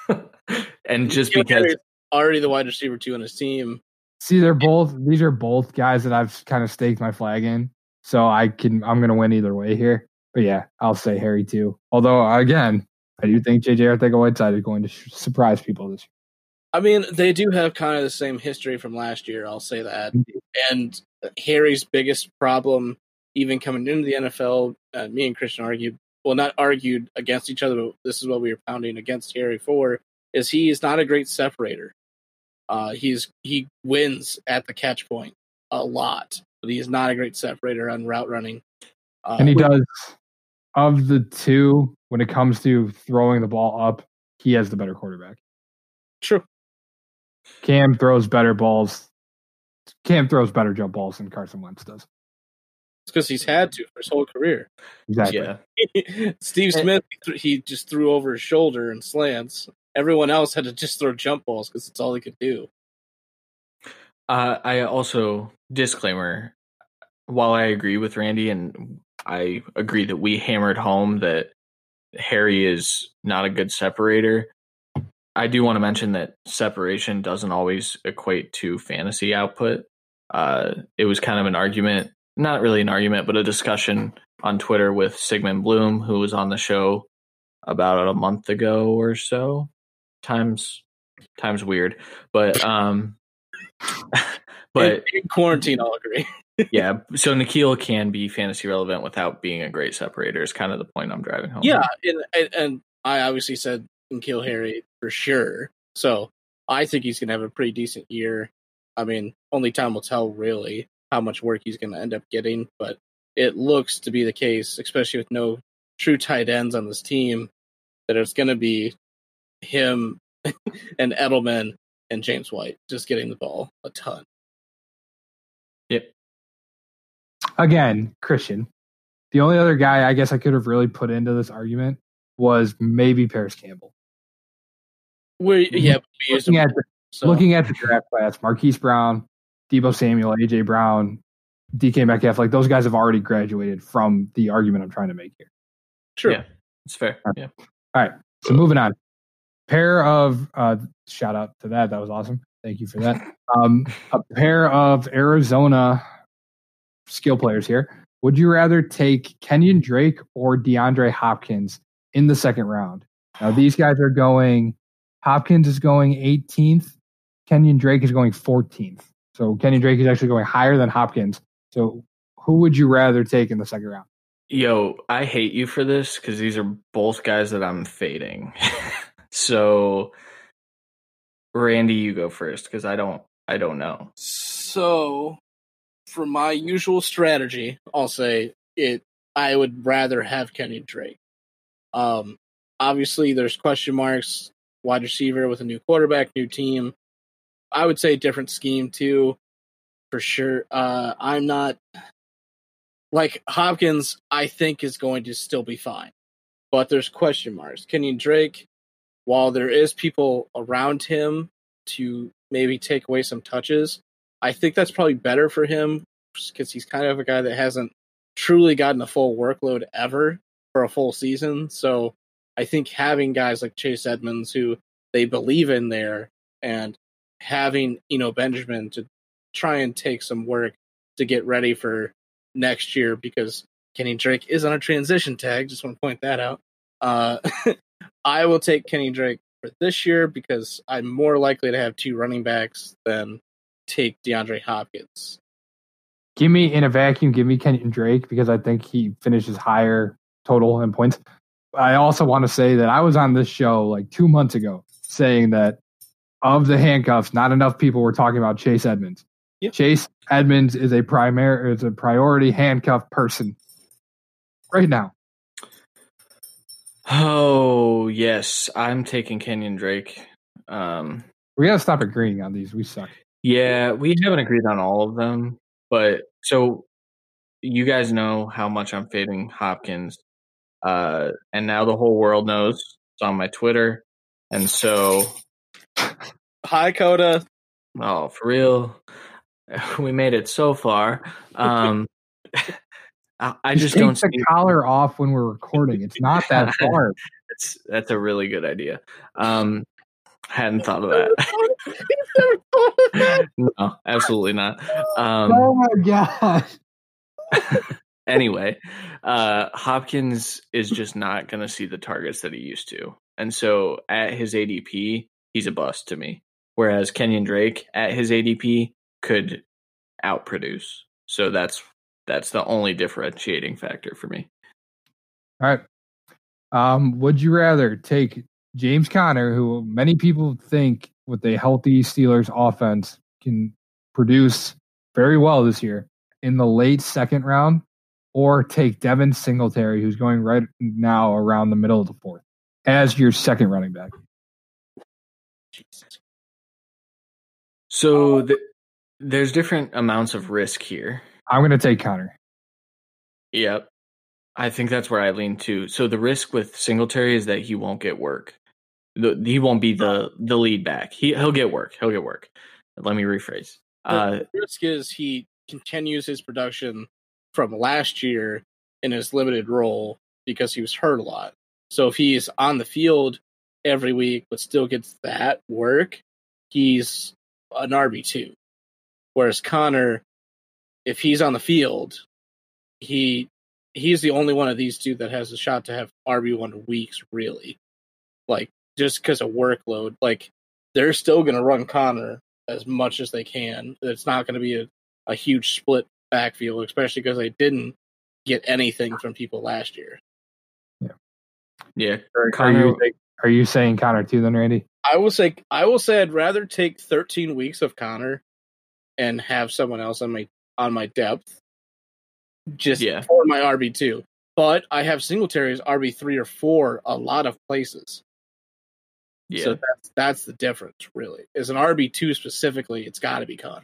and just N'Keal because Harry's already the wide receiver two on his team. See, they're both these are both guys that I've kind of staked my flag in. So I can I'm gonna win either way here. But yeah, I'll say Harry too. Although again, I do think JJ Arcega-Whiteside is going to sh- surprise people this year. I mean, they do have kind of the same history from last year. I'll say that. And Harry's biggest problem, even coming into the NFL, uh, me and Christian argued, well, not argued against each other, but this is what we were pounding against Harry for, is he is not a great separator. Uh, he's he wins at the catch point a lot, but he is not a great separator on route running. Uh, And he does of the two, when it comes to throwing the ball up, he has the better quarterback. True. Cam throws better balls. Cam throws better jump balls than Carson Wentz does. It's because he's had to for his whole career. Exactly. yeah. Steve Smith, he just threw over his shoulder and slants. Everyone else had to just throw jump balls because it's all he could do. Uh, I also disclaimer. While I agree with Randy, and I agree that we hammered home that Harry is not a good separator, I do want to mention that separation doesn't always equate to fantasy output. Uh, it was kind of an argument, not really an argument, but a discussion on Twitter with Sigmund Bloom, who was on the show about a month ago or so. Times, times weird, but um, but in, in quarantine, I'll agree. yeah, so N'Keal can be fantasy relevant without being a great separator. Is kind of the point I'm driving home. Yeah, and, and, and I obviously said kill Harry for sure. So I think he's going to have a pretty decent year. I mean, only time will tell really how much work he's going to end up getting, but it looks to be the case, especially with no true tight ends on this team, that it's going to be him and Edelman and James White just getting the ball a ton. Yep. Again, Christian. The only other guy I guess I could have really put into this argument was maybe Parris Campbell. Where yeah, we Looking at the, so. looking at the draft class, Marquise Brown, Deebo Samuel, AJ Brown, DK Metcalf, like those guys have already graduated from the argument I'm trying to make here. True. Yeah, it's fair. Yeah. All right. So moving on. Pair of uh shout out to that. That was awesome. Thank you for that. Um a pair of Arizona skill players here. Would you rather take Kenyon Drake or DeAndre Hopkins in the second round? Now these guys are going Hopkins is going 18th, Kenyon Drake is going 14th. So Kenyon Drake is actually going higher than Hopkins. So who would you rather take in the second round? Yo, I hate you for this because these are both guys that I'm fading. so, Randy, you go first because I don't, I don't know. So, for my usual strategy, I'll say it. I would rather have Kenny Drake. Um, obviously, there's question marks. Wide receiver with a new quarterback, new team. I would say different scheme too, for sure. Uh, I'm not like Hopkins. I think is going to still be fine, but there's question marks. Kenyon Drake, while there is people around him to maybe take away some touches, I think that's probably better for him because he's kind of a guy that hasn't truly gotten a full workload ever for a full season. So I think having guys like Chase Edmonds who they believe in there and having, you know, Benjamin to try and take some work to get ready for next year because Kenny Drake is on a transition tag. Just want to point that out. Uh, I will take Kenny Drake for this year because I'm more likely to have two running backs than take DeAndre Hopkins. Give me in a vacuum, give me Kenyon Drake because I think he finishes higher total in points. I also want to say that I was on this show like two months ago saying that of the handcuffs, not enough people were talking about Chase Edmonds. Yep. Chase Edmonds is a primary is a priority handcuff person right now. Oh yes, I'm taking Kenyon Drake. Um, We gotta stop agreeing on these. We suck. yeah, we haven't agreed on all of them, but so you guys know how much I'm fading Hopkins, uh, and now the whole world knows. It's on my Twitter, and so Hi, Coda. Oh, for real? We made it so far. Um, I, I Just just don't take the see. collar off when we're recording. It's not that hard. That's that's a really good idea. Um, hadn't thought of that. no, absolutely not. Um, oh my god. anyway, uh, Hopkins is just not going to see the targets that he used to, and so at his ADP, he's a bust to me. Whereas Kenyon Drake at his ADP could outproduce. So that's that's the only differentiating factor for me. All right. Um, would you rather take James Conner, who many people think with a healthy Steelers offense can produce very well this year in the late second round, or take Devin Singletary, who's going right now around the middle of the fourth, as your second running back? So th- there's different amounts of risk here. I'm going to take Conner. Yep. I think that's where I lean to. So the risk with Singletary is that he won't get work. The, he won't be the the lead back. He he'll get work. He'll get work. Let me rephrase. Uh, the risk is he continues his production from last year in his limited role because he was hurt a lot. So if he's on the field every week but still gets that work, he's an RB two. Whereas Conner, if he's on the field, he he's the only one of these two that has a shot to have RB one weeks really. Like just because of workload, like they're still going to run Conner as much as they can. It's not going to be a, a huge split backfield, especially because they didn't get anything from people last year. yeah, Yeah. Are, Conner- you, are you saying Conner too, then, Randy? I will say I will say I'd rather take 13 weeks of Conner and have someone else on my on my depth just Yeah. for my RB two. But I have Singletary's RB three or four a lot of places. yeah. So that's that's the difference really. As an RB two specifically, it's gotta be Conner.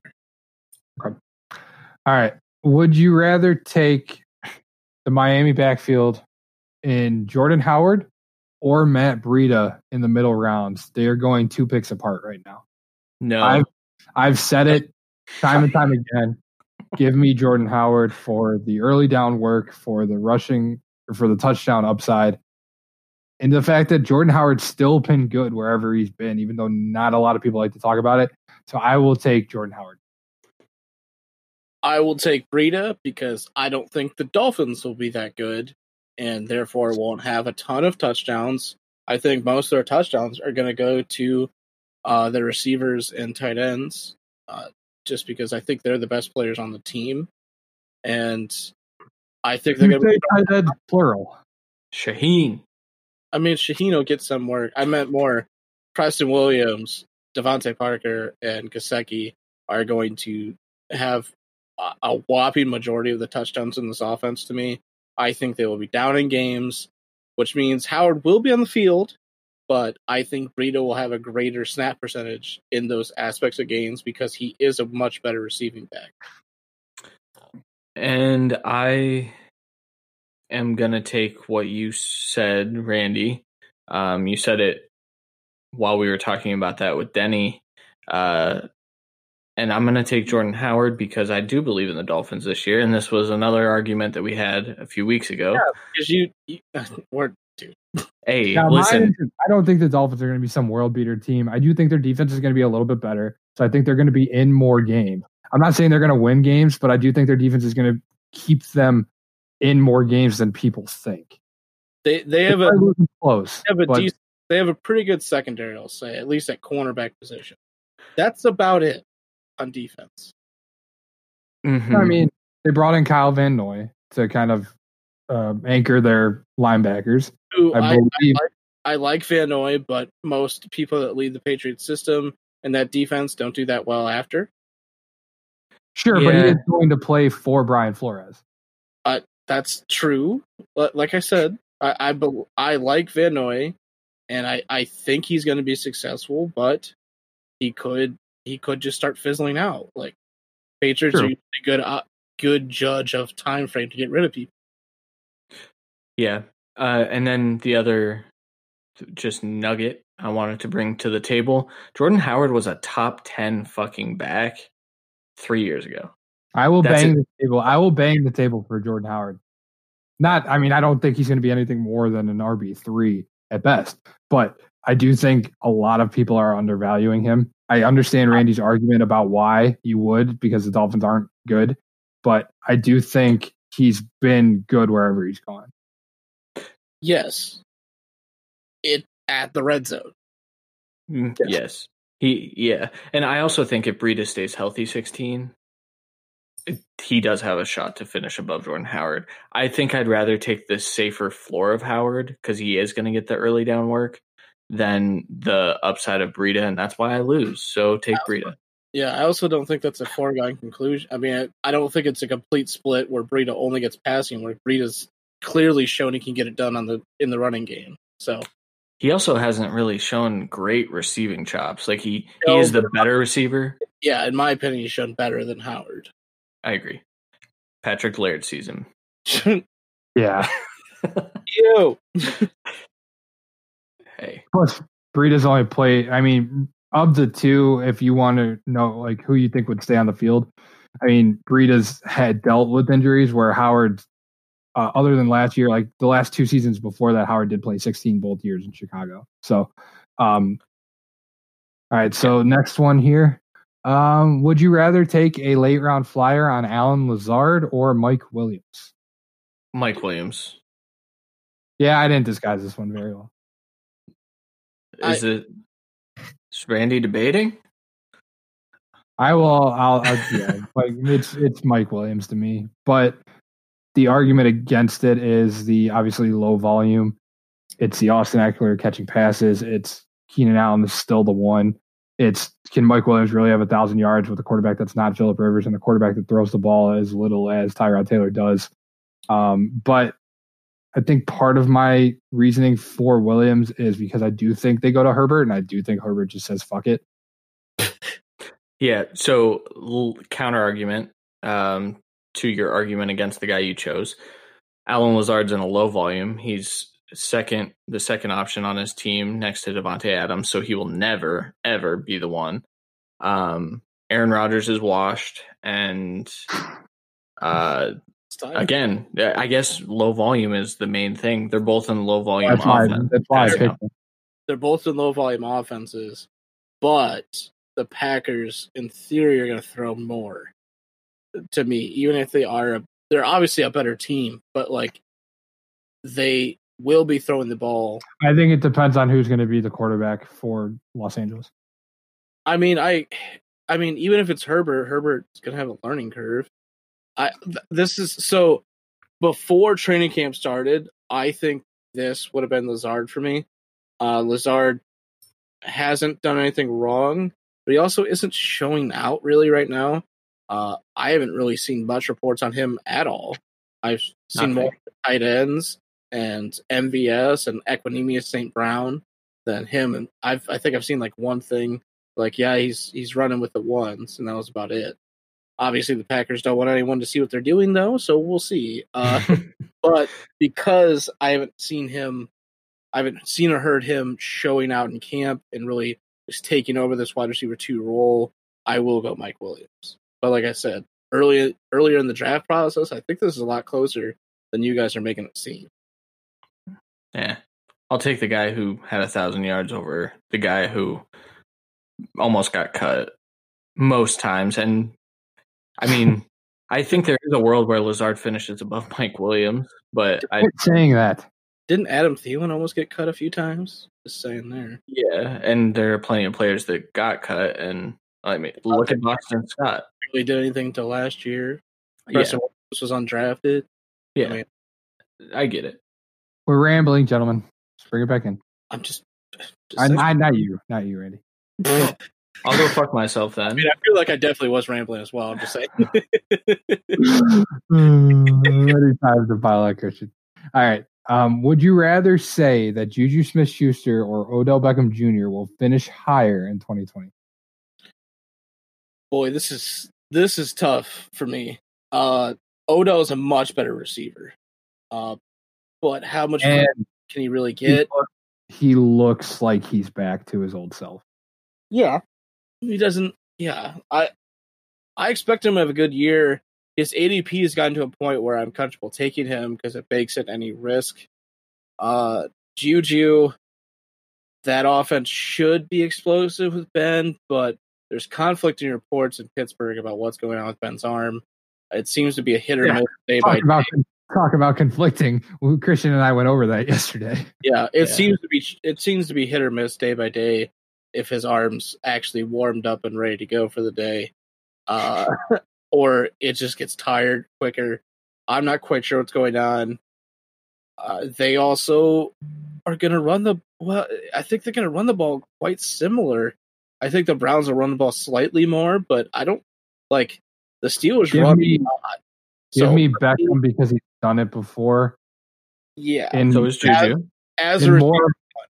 All right. Would you rather take the Miami backfield in Jordan Howard or Matt Breida in the middle rounds? They are going two picks apart right now. no, I've I've said it time and time again. Give me Jordan Howard for the early down work, for the rushing, or for the touchdown upside, and the fact that Jordan Howard's still been good wherever he's been, even though not a lot of people like to talk about it. So I will take Jordan Howard. I will take Breida because I don't think the Dolphins will be that good and therefore won't have a ton of touchdowns. I think most of their touchdowns are going to go to uh, the receivers and tight ends, uh, just because I think they're the best players on the team. And I think they're going to be tight end plural. Shaheen. I mean, Shaheen will get some work. I meant more Preston Williams, DeVante Parker, and Gesicki are going to have a, a whopping majority of the touchdowns in this offense to me. I think they will be down in games, which means Howard will be on the field, but I think Breida will have a greater snap percentage in those aspects of games because he is a much better receiving back. And I am gonna take what you said, Randy. Um, you said it while we were talking about that with Denny. Uh, and I'm gonna take Jordan Howard because I do believe in the Dolphins this year, and this was another argument that we had a few weeks ago. Yeah, Because you, you we're, Hey, Now, listen, mine- I don't think the Dolphins are going to be some world beater team. I do think their defense is going to be a little bit better. So I think they're going to be in more games. I'm not saying they're going to win games, but I do think their defense is going to keep them in more games than people think. they they have They a might lose them close. They have a but decent, they have a pretty good secondary, I'll say, at least at cornerback position. That's about it on defense. mhm. I mean, they brought in Kyle Van Noy to kind of uh, anchor their linebackers. Who I I, I, like, I like Van Noy, but most people that lead the Patriots system and that defense don't do that well after. Sure, but he is going to play for Brian Flores. That's true. But like I said, I I, bel- I like Van Noy, and I, I think he's going to be successful, but he could he could just start fizzling out. Like Patriots True. are a good uh, good judge of time frame to get rid of people. Yeah. Uh, and then the other just nugget I wanted to bring to the table Jordan Howard was a top 10 fucking back three years ago. I will That's bang it. the table. I will bang the table for Jordan Howard. Not, I mean, I don't think he's going to be anything more than an RB three at best. But I do think a lot of people are undervaluing him. I understand Randy's argument about why you would because the Dolphins aren't good, but I do think he's been good wherever he's gone. Yes. It at the red zone. Mm, yes. He yeah. And I also think if Breida stays healthy 16, he does have a shot to finish above Jordan Howard. I think I'd rather take the safer floor of Howard because he is going to get the early down work than the upside of Breida, and that's why I lose. So take Breida. Yeah, I also don't think that's a foregone conclusion. I mean, I, I don't think it's a complete split where Breida only gets passing, where Breida's clearly shown he can get it done on the in the running game. So he also hasn't really shown great receiving chops. Like he no, he is the better receiver. Yeah, in my opinion, he's shown better than Howard. I agree. Patrick Laird season. yeah. Ew. hey. Plus, Breida's only play. I mean, of the two, if you want to know like who you think would stay on the field, I mean, Breida's had dealt with injuries where Howard, uh, other than last year, like the last two seasons before that, Howard did play 16 both years in Chicago. So, um, all right. So next one here. Um, would you rather take a late round flyer on Allen Lazard or Mike Williams? Mike Williams. Yeah, I didn't disguise this one very well. Is I, it is Randy debating? I will. I'll. I'll yeah, like it's it's Mike Williams to me, but the argument against it is the obviously low volume. It's the Austin Ekeler catching passes. It's Keenan Allen is still the one it's can Mike Williams really have a thousand yards with a quarterback that's not Philip Rivers and a quarterback that throws the ball as little as Tyrod Taylor does. Um, but I think part of my reasoning for Williams is because I do think they go to Herbert, and I do think Herbert just says "fuck it." yeah. So counter argument um, to your argument against the guy you chose. Allen Lazard's in a low volume. He's second the second option on his team next to Davante Adams, so he will never ever be the one. Um, Aaron Rodgers is washed, and uh, again, I guess low volume is the main thing. They're both in low volume. That's offense. why, that's why They're both in low volume offenses, but the Packers, in theory, are going to throw more. To me, even if they are, a, they're obviously a better team, but like they will be throwing the ball. I think it depends on who's going to be the quarterback for Los Angeles. I mean, I, I mean, even if it's Herbert, Herbert's going to have a learning curve. I th- this is so before training camp started. I think this would have been Lazard for me. Uh, Lazard hasn't done anything wrong, but he also isn't showing out really right now. Uh, I haven't really seen much reports on him at all. I've seen Nothing. more tight ends and MVS and Equanimeous St. Brown than him. And I've I think I've seen like one thing, like yeah, he's he's running with the ones, and that was about it. Obviously, the Packers don't want anyone to see what they're doing though, so we'll see. Uh, but because I haven't seen him, I haven't seen or heard him showing out in camp and really just taking over this wide receiver two role, I will go Mike Williams. But like I said, earlier earlier in the draft process, I think this is a lot closer than you guys are making it seem. Yeah. I'll take the guy who had a thousand yards over the guy who almost got cut most times. And I mean, I think there is a world where Lazard finishes above Mike Williams, but I am saying that. Didn't Adam Thielen almost get cut a few times? Just saying there. Yeah, and there are plenty of players that got cut, and I mean, look at Boston Scott. Really did anything until last year. Preston yeah. was undrafted. Yeah, I, mean, I get it. We're rambling, gentlemen. Let's bring it back in. I'm just. just I, I, not you, not you, Randy. I'll go fuck myself then. I mean, I feel like I definitely was rambling as well. I'm just saying. Many times to pile out, Christian. All right. Um, would you rather say that Juju Smith Schuster or Odell Beckham Jr. will finish higher in 2020? Boy, this is this is tough for me. Uh, Odell is a much better receiver. Uh, but how much can he really get? He, looks like he's back to his old self. Yeah, he doesn't. Yeah, I I expect him to have a good year. his ADP has gotten to a point where I'm comfortable taking him because it bakes in any risk. Uh, Juju, that offense should be explosive with Ben, but there's conflicting reports in Pittsburgh about what's going on with Ben's arm. It seems to be a hit or Yeah. miss day by about day. talk about conflicting. Well, Christian and I went over that yesterday. Yeah, it Yeah. seems to be it seems to be hit or miss day by day if his arms actually warmed up and ready to go for the day, uh, or it just gets tired quicker. I'm not quite sure what's going on. Uh, they also are going to run the well. I think they're going to run the ball quite similar. I think the Browns will run the ball slightly more, but I don't like the Steelers Give run me- a lot. Give So, me Beckham because he's done it before. yeah, And So is Juju. as a in more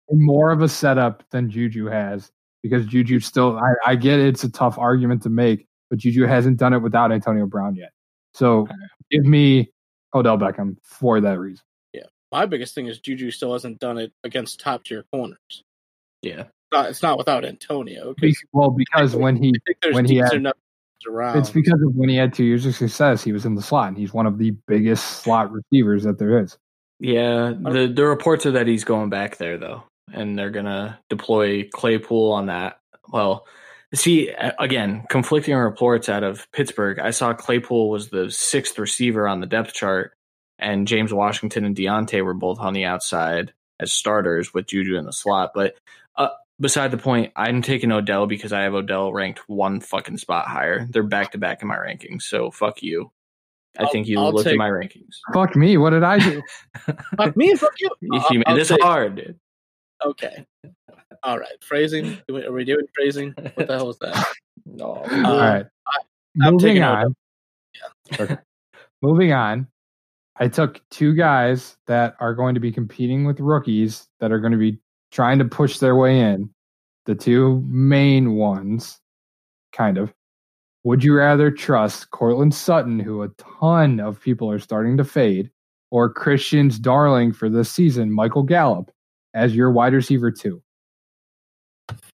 in more of a setup than Juju has because Juju still I, I get it's a tough argument to make, but Juju hasn't done it without Antonio Brown yet. So give me Odell Beckham for that reason. Yeah, my biggest thing is Juju still hasn't done it against top tier corners. Yeah. It's not, it's not without Antonio. Be- Well, because when he I think there's when he had- around. it's because of when he had two years of success, he was in the slot and he's one of the biggest slot receivers that there is. Yeah, the the reports are that he's going back there though, and they're gonna deploy Claypool on that. Well, see again, conflicting reports out of Pittsburgh. I saw Claypool was the sixth receiver on the depth chart, and James Washington and Diontae were both on the outside as starters with Juju in the slot. But uh, beside the point, I'm taking Odell because I have Odell ranked one fucking spot higher. They're back to back in my rankings, so fuck you. I I'll- think you I'll look at my rankings. Fuck me, what did I do? Fuck me, fuck you. You I'll- made this take- hard, dude. Okay. All right. Phrasing. We- Are we doing phrasing? What the hell is that? No. All Uh, right. I'm Moving taking on. Okay. Moving on. I took two guys that are going to be competing with rookies that are going to be trying to push their way in. The two main ones, kind of. Would you rather trust Courtland Sutton, who a ton of people are starting to fade, or Christian's darling for this season, Michael Gallup, as your wide receiver two?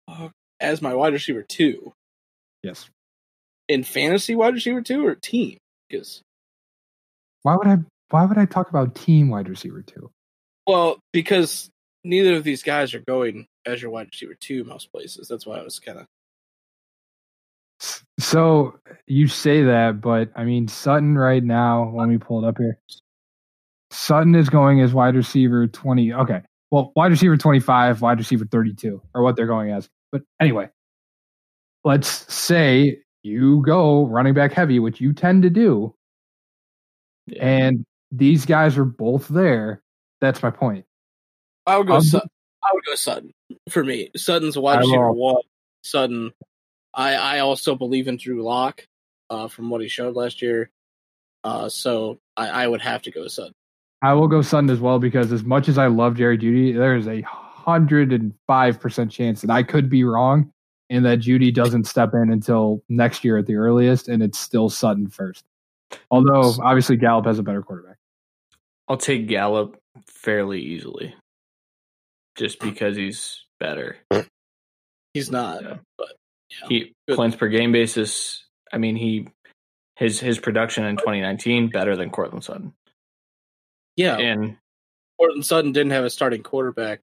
Uh, as my wide receiver two Yes. in fantasy wide receiver two or team? Because Why would I? Why would I talk about team wide receiver two? well, because neither of these guys are going as your wide receiver two most places. That's why I was kind of So you say that, but I mean Sutton right now. Let me pull it up here. Sutton is going as wide receiver twenty. Okay, well, wide receiver twenty-five, wide receiver thirty-two, or what they're going as. But anyway, let's say you go running back heavy, which you tend to do, Yeah. and these guys are both there. That's my point. I would go. Um, I would go Sutton for me. Sutton's a wide I receiver one. Sutton. I I also believe in Drew Lock, uh, from what he showed last year. Uh, so I, I would have to go Sutton. I will go Sutton as well because as much as I love Jerry Jeudy, there is a hundred and five percent chance that I could be wrong and that Jeudy doesn't step in until next year at the earliest, and it's still Sutton first. Although obviously Gallup has a better quarterback. I'll take Gallup fairly easily, just because he's better. He's not, Yeah. but yeah. He Good. points per game basis. I mean, he his his production in 2019 better than Courtland Sutton, yeah. and Courtland Sutton didn't have a starting quarterback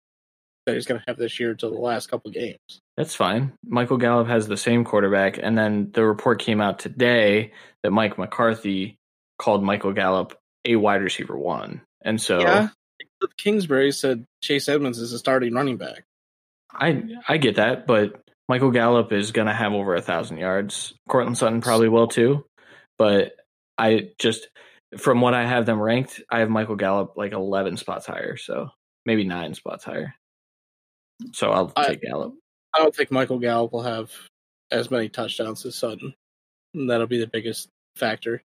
that he's going to have this year until the last couple games. that's fine. Michael Gallup has the same quarterback, and then the report came out today that Mike McCarthy called Michael Gallup a wide receiver one, and so Yeah. Cliff Kingsbury said Chase Edmonds is a starting running back. I I get that, but Michael Gallup is going to have over a thousand yards. Courtland Sutton probably will too, but I just from what I have them ranked, I have Michael Gallup like eleven spots higher, so maybe nine spots higher. So I'll I- take Gallup. I don't think Michael Gallup will have as many touchdowns as Sutton. That'll be the biggest factor.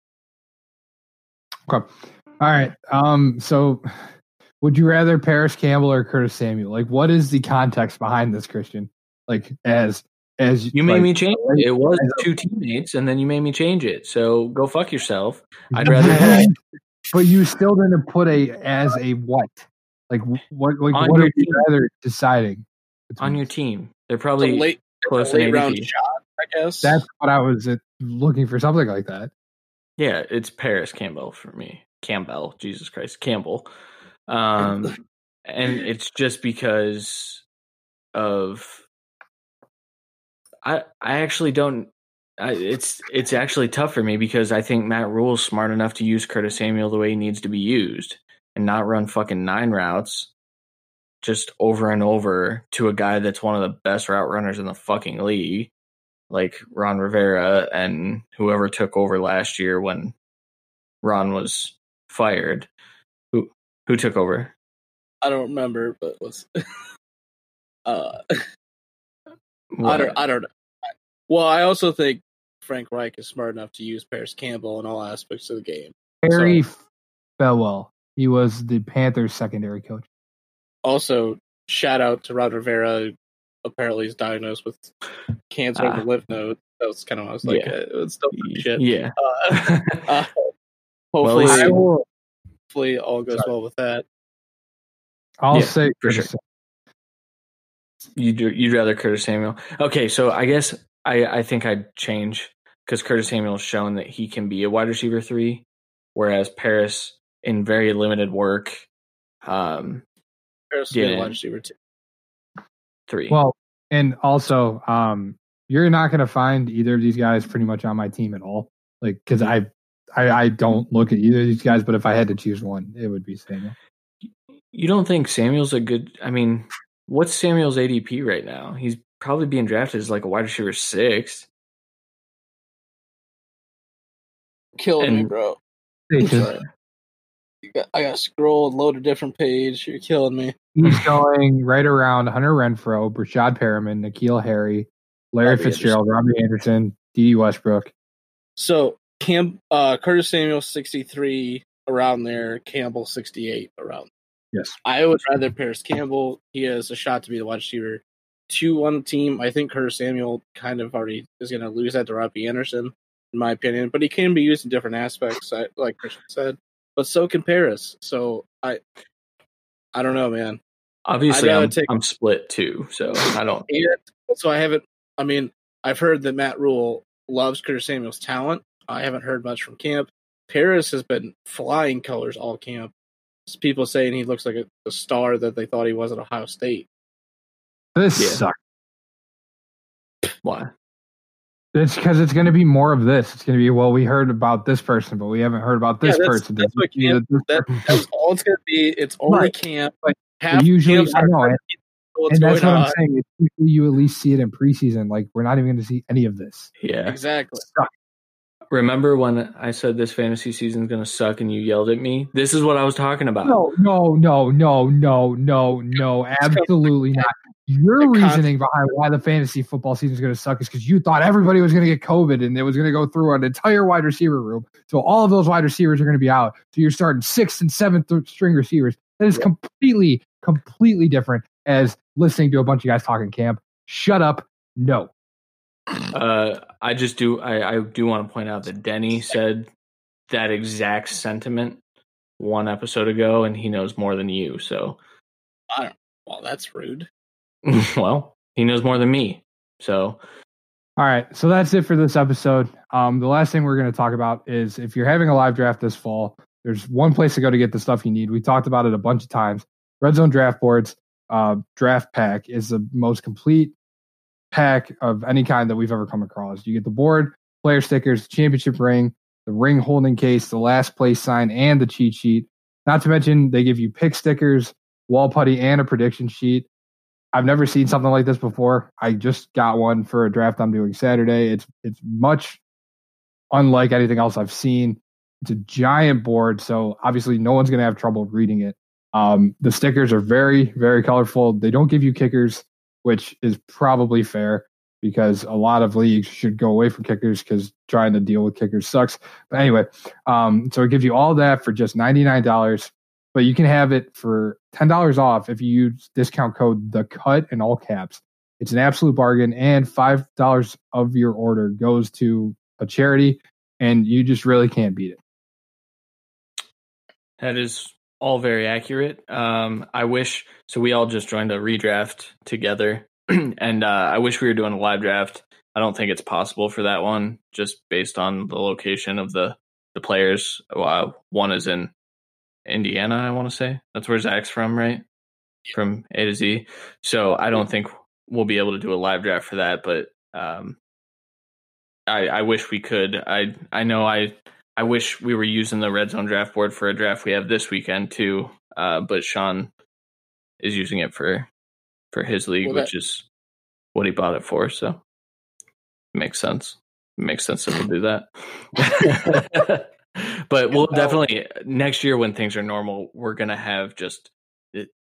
Okay. All right. Um. So, would you rather Parris Campbell or Curtis Samuel? Like, what is the context behind this, Christian? Like, as as You made like, me change it. It was two teammates, and then you made me change it. So go fuck yourself. I'd rather but you still didn't put a as a what? Like what? Like On what your are you rather deciding on your team. They're It's a probably late, close it's a late round shot, I guess. That's what I was uh, looking for. Something like that. Yeah, it's Parris Campbell for me. Campbell, Jesus Christ, Campbell. Um, and it's just because of I I actually don't. I, it's it's actually tough for me because I think Matt Rhule's smart enough to use Curtis Samuel the way he needs to be used and not run fucking nine routes just over and over to a guy that's one of the best route runners in the fucking league, like Ron Rivera and whoever took over last year when Ron was fired. Who who took over? I don't remember, but was uh What? I don't I don't know. Well, I also think Frank Reich is smart enough to use Parris Campbell in all aspects of the game. Perry Fewell. He was the Panthers secondary coach. Also, shout out to Rod Rivera. Apparently, he's diagnosed with cancer of Ah. the lymph node. That was kind of I was like, Yeah. uh, it's still shit. Yeah. Uh, uh, Well, hopefully, at least- I will, hopefully, all goes well with that. I'll Yeah, say for sure. You'd you'd rather Curtis Samuel? Okay, so I guess I I think I'd change because Curtis Samuel's shown that he can be a wide receiver three, whereas Parris in very limited work, um, Parris will be the Yeah. wide receiver too. three. Well, and also, um, you're not going to find either of these guys pretty much on my team at all. Like, because I, I, I don't look at either of these guys, but if I had to choose one, it would be Samuel. you don't think Samuel's a good? I mean, what's Samuel's ADP right now? He's probably being drafted as like a wide receiver six. Killing me, bro. He's Sorry. You got, I got to scroll and load a different page. You're killing me. he's going right around Hunter Renfrow, Breshad Perriman, N'Keal Harry, Larry Robbie Fitzgerald, Robbie Anderson, Dede Westbrook. So Cam uh Curtis Samuel sixty three around there, Campbell sixty eight around. Yes. I would rather Parris Campbell. He has a shot to be the wide receiver two on the team. I think Curtis Samuel kind of already is going to lose that to Robbie Anderson, in my opinion. But he can be used in different aspects, like Christian said. But so can Parris. So I, I don't know, man. Obviously, I'm, take- I'm split too, so I don't. So I haven't. I mean, I've heard that Matt Rhule loves Curtis Samuel's talent. I haven't heard much from camp. Parris has been flying colors all camp. People saying he looks like a, a star that they thought he was at Ohio State. This Yeah. sucks. Why? It's because it's going to be more of this. It's going to be well, we heard about this person, but we haven't heard about this Yeah, that's- person. that's what Did you see camp- that this That, person- that's all it's going to be. It's only Right. camp. But Half usually- camps I know, trying and- to get what's and that's what on. I'm saying. It's usually you at least see it in preseason. Like we're not even going to see any of this. Yeah. Exactly. Remember when I said this fantasy season's going to suck and you yelled at me? This is what I was talking about. No, no, no, no, no, no, no, absolutely not. Your The reasoning behind why the fantasy football season is going to suck is because you thought everybody was going to get COVID and it was going to go through an entire wide receiver room. So all of those wide receivers are going to be out. So you're starting sixth and seventh string receivers. That is completely, completely different as listening to a bunch of guys talking camp. Shut up. No. Uh, I just do. I, I do want to point out that Denny said that exact sentiment one episode ago, and he knows more than you. So, I don't, Well, that's rude. well, he knows more than me. So, All right, so that's it for this episode. Um, the last thing we're going to talk about is if you're having a live draft this fall, there's one place to go to get the stuff you need. We talked about it a bunch of times. Red Zone Draft Boards uh, Draft Pack is the most complete pack of any kind that we've ever come across. You get the board, player stickers, championship ring, the ring holding case, the last place sign, and the cheat sheet. Not to mention, they give you pick stickers, wall putty, and a prediction sheet. I've never seen something like this before. I just got one for a draft I'm doing Saturday. It's it's much unlike anything else I've seen. It's a giant board, so obviously no one's going to have trouble reading it. Um, the stickers are very very colorful. They don't give you kickers, which is probably fair because a lot of leagues should go away from kickers because trying to deal with kickers sucks. But anyway, um, so it gives you all that for just ninety nine dollars but you can have it for ten dollars off if you use discount code the cut in all caps. It's an absolute bargain, and five dollars of your order goes to a charity, and you just really can't beat it. that is all very accurate. Um, I wish so. We all just joined a redraft together, and uh, I wish we were doing a live draft. I don't think it's possible for that one, just based on the location of the the players. Uh, one is in Indiana, I want to say. That's where Zach's from, right? From A to Z. So I don't think we'll be able to do a live draft for that, but um, I, I wish we could. I I know I I wish we were using the red zone draft board for a draft we have this weekend too. Uh, but Sean is using it for for his league, Well, that- which is what he bought it for. So makes sense. makes sense that we'll do that. but we'll definitely next year when things are normal, we're gonna have just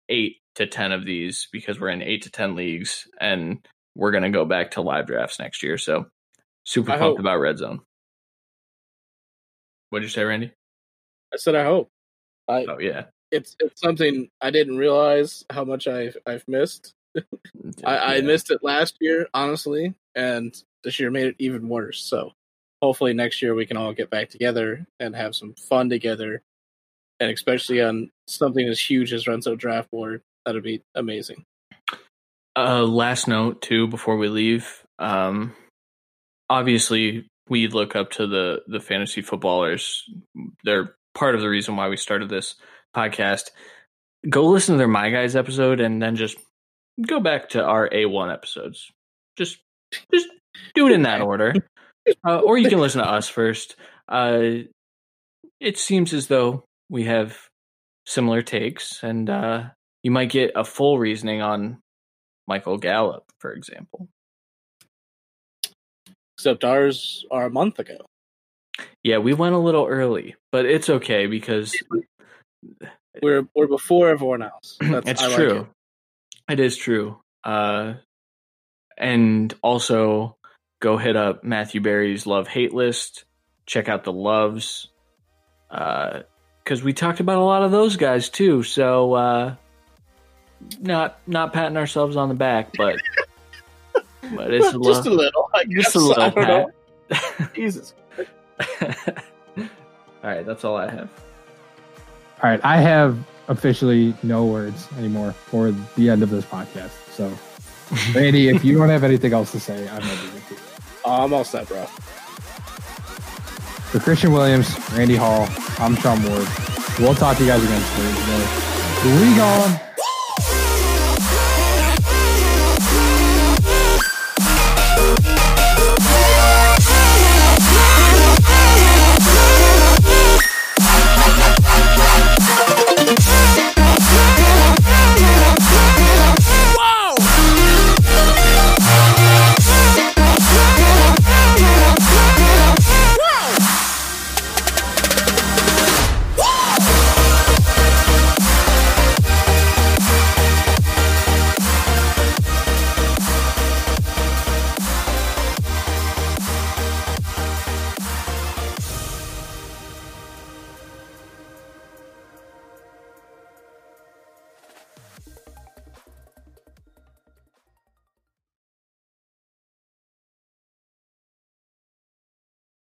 eight to ten of these because we're in eight to ten leagues, and we're gonna go back to live drafts next year. So super I pumped hope. about red zone. What'd you say, Randy? I said I hope. I Oh yeah, it's it's something I didn't realize how much I've I've missed. I, I Yeah. missed it last year, honestly, and this year made it even worse. So hopefully next year we can all get back together and have some fun together, and especially on something as huge as Red Zone Draft Board. That'd be amazing. Uh, last note too before we leave. Um, obviously, we look up to the the fantasy footballers. They're part of the reason why we started this podcast. Go listen to their My Guys episode, and then just go back to our A one episodes. Just just do it in that order, uh, or you can listen to us first. Uh, it seems as though we have similar takes, and uh, you might get a full reasoning on Michael Gallup, for example. Except ours are a month ago. Yeah, we went a little early, but it's okay because We're we're before everyone else. That's, it's I like true. it. it is true. Uh, and also go hit up Matthew Berry's love hate list. Check out the loves, because we talked about a lot of those guys too. So uh, not not patting ourselves on the back, but but it's a just a little. I just guess. a little I don't know. Jesus. all right, that's all I have. All right, I have officially no words anymore for the end of this podcast. So, Randy, if you don't have anything else to say, I'm ready. Oh, I'm all set, bro. For Christian Williams, Randy Hall, I'm Sean Ward. We'll talk to you guys again soon. League on.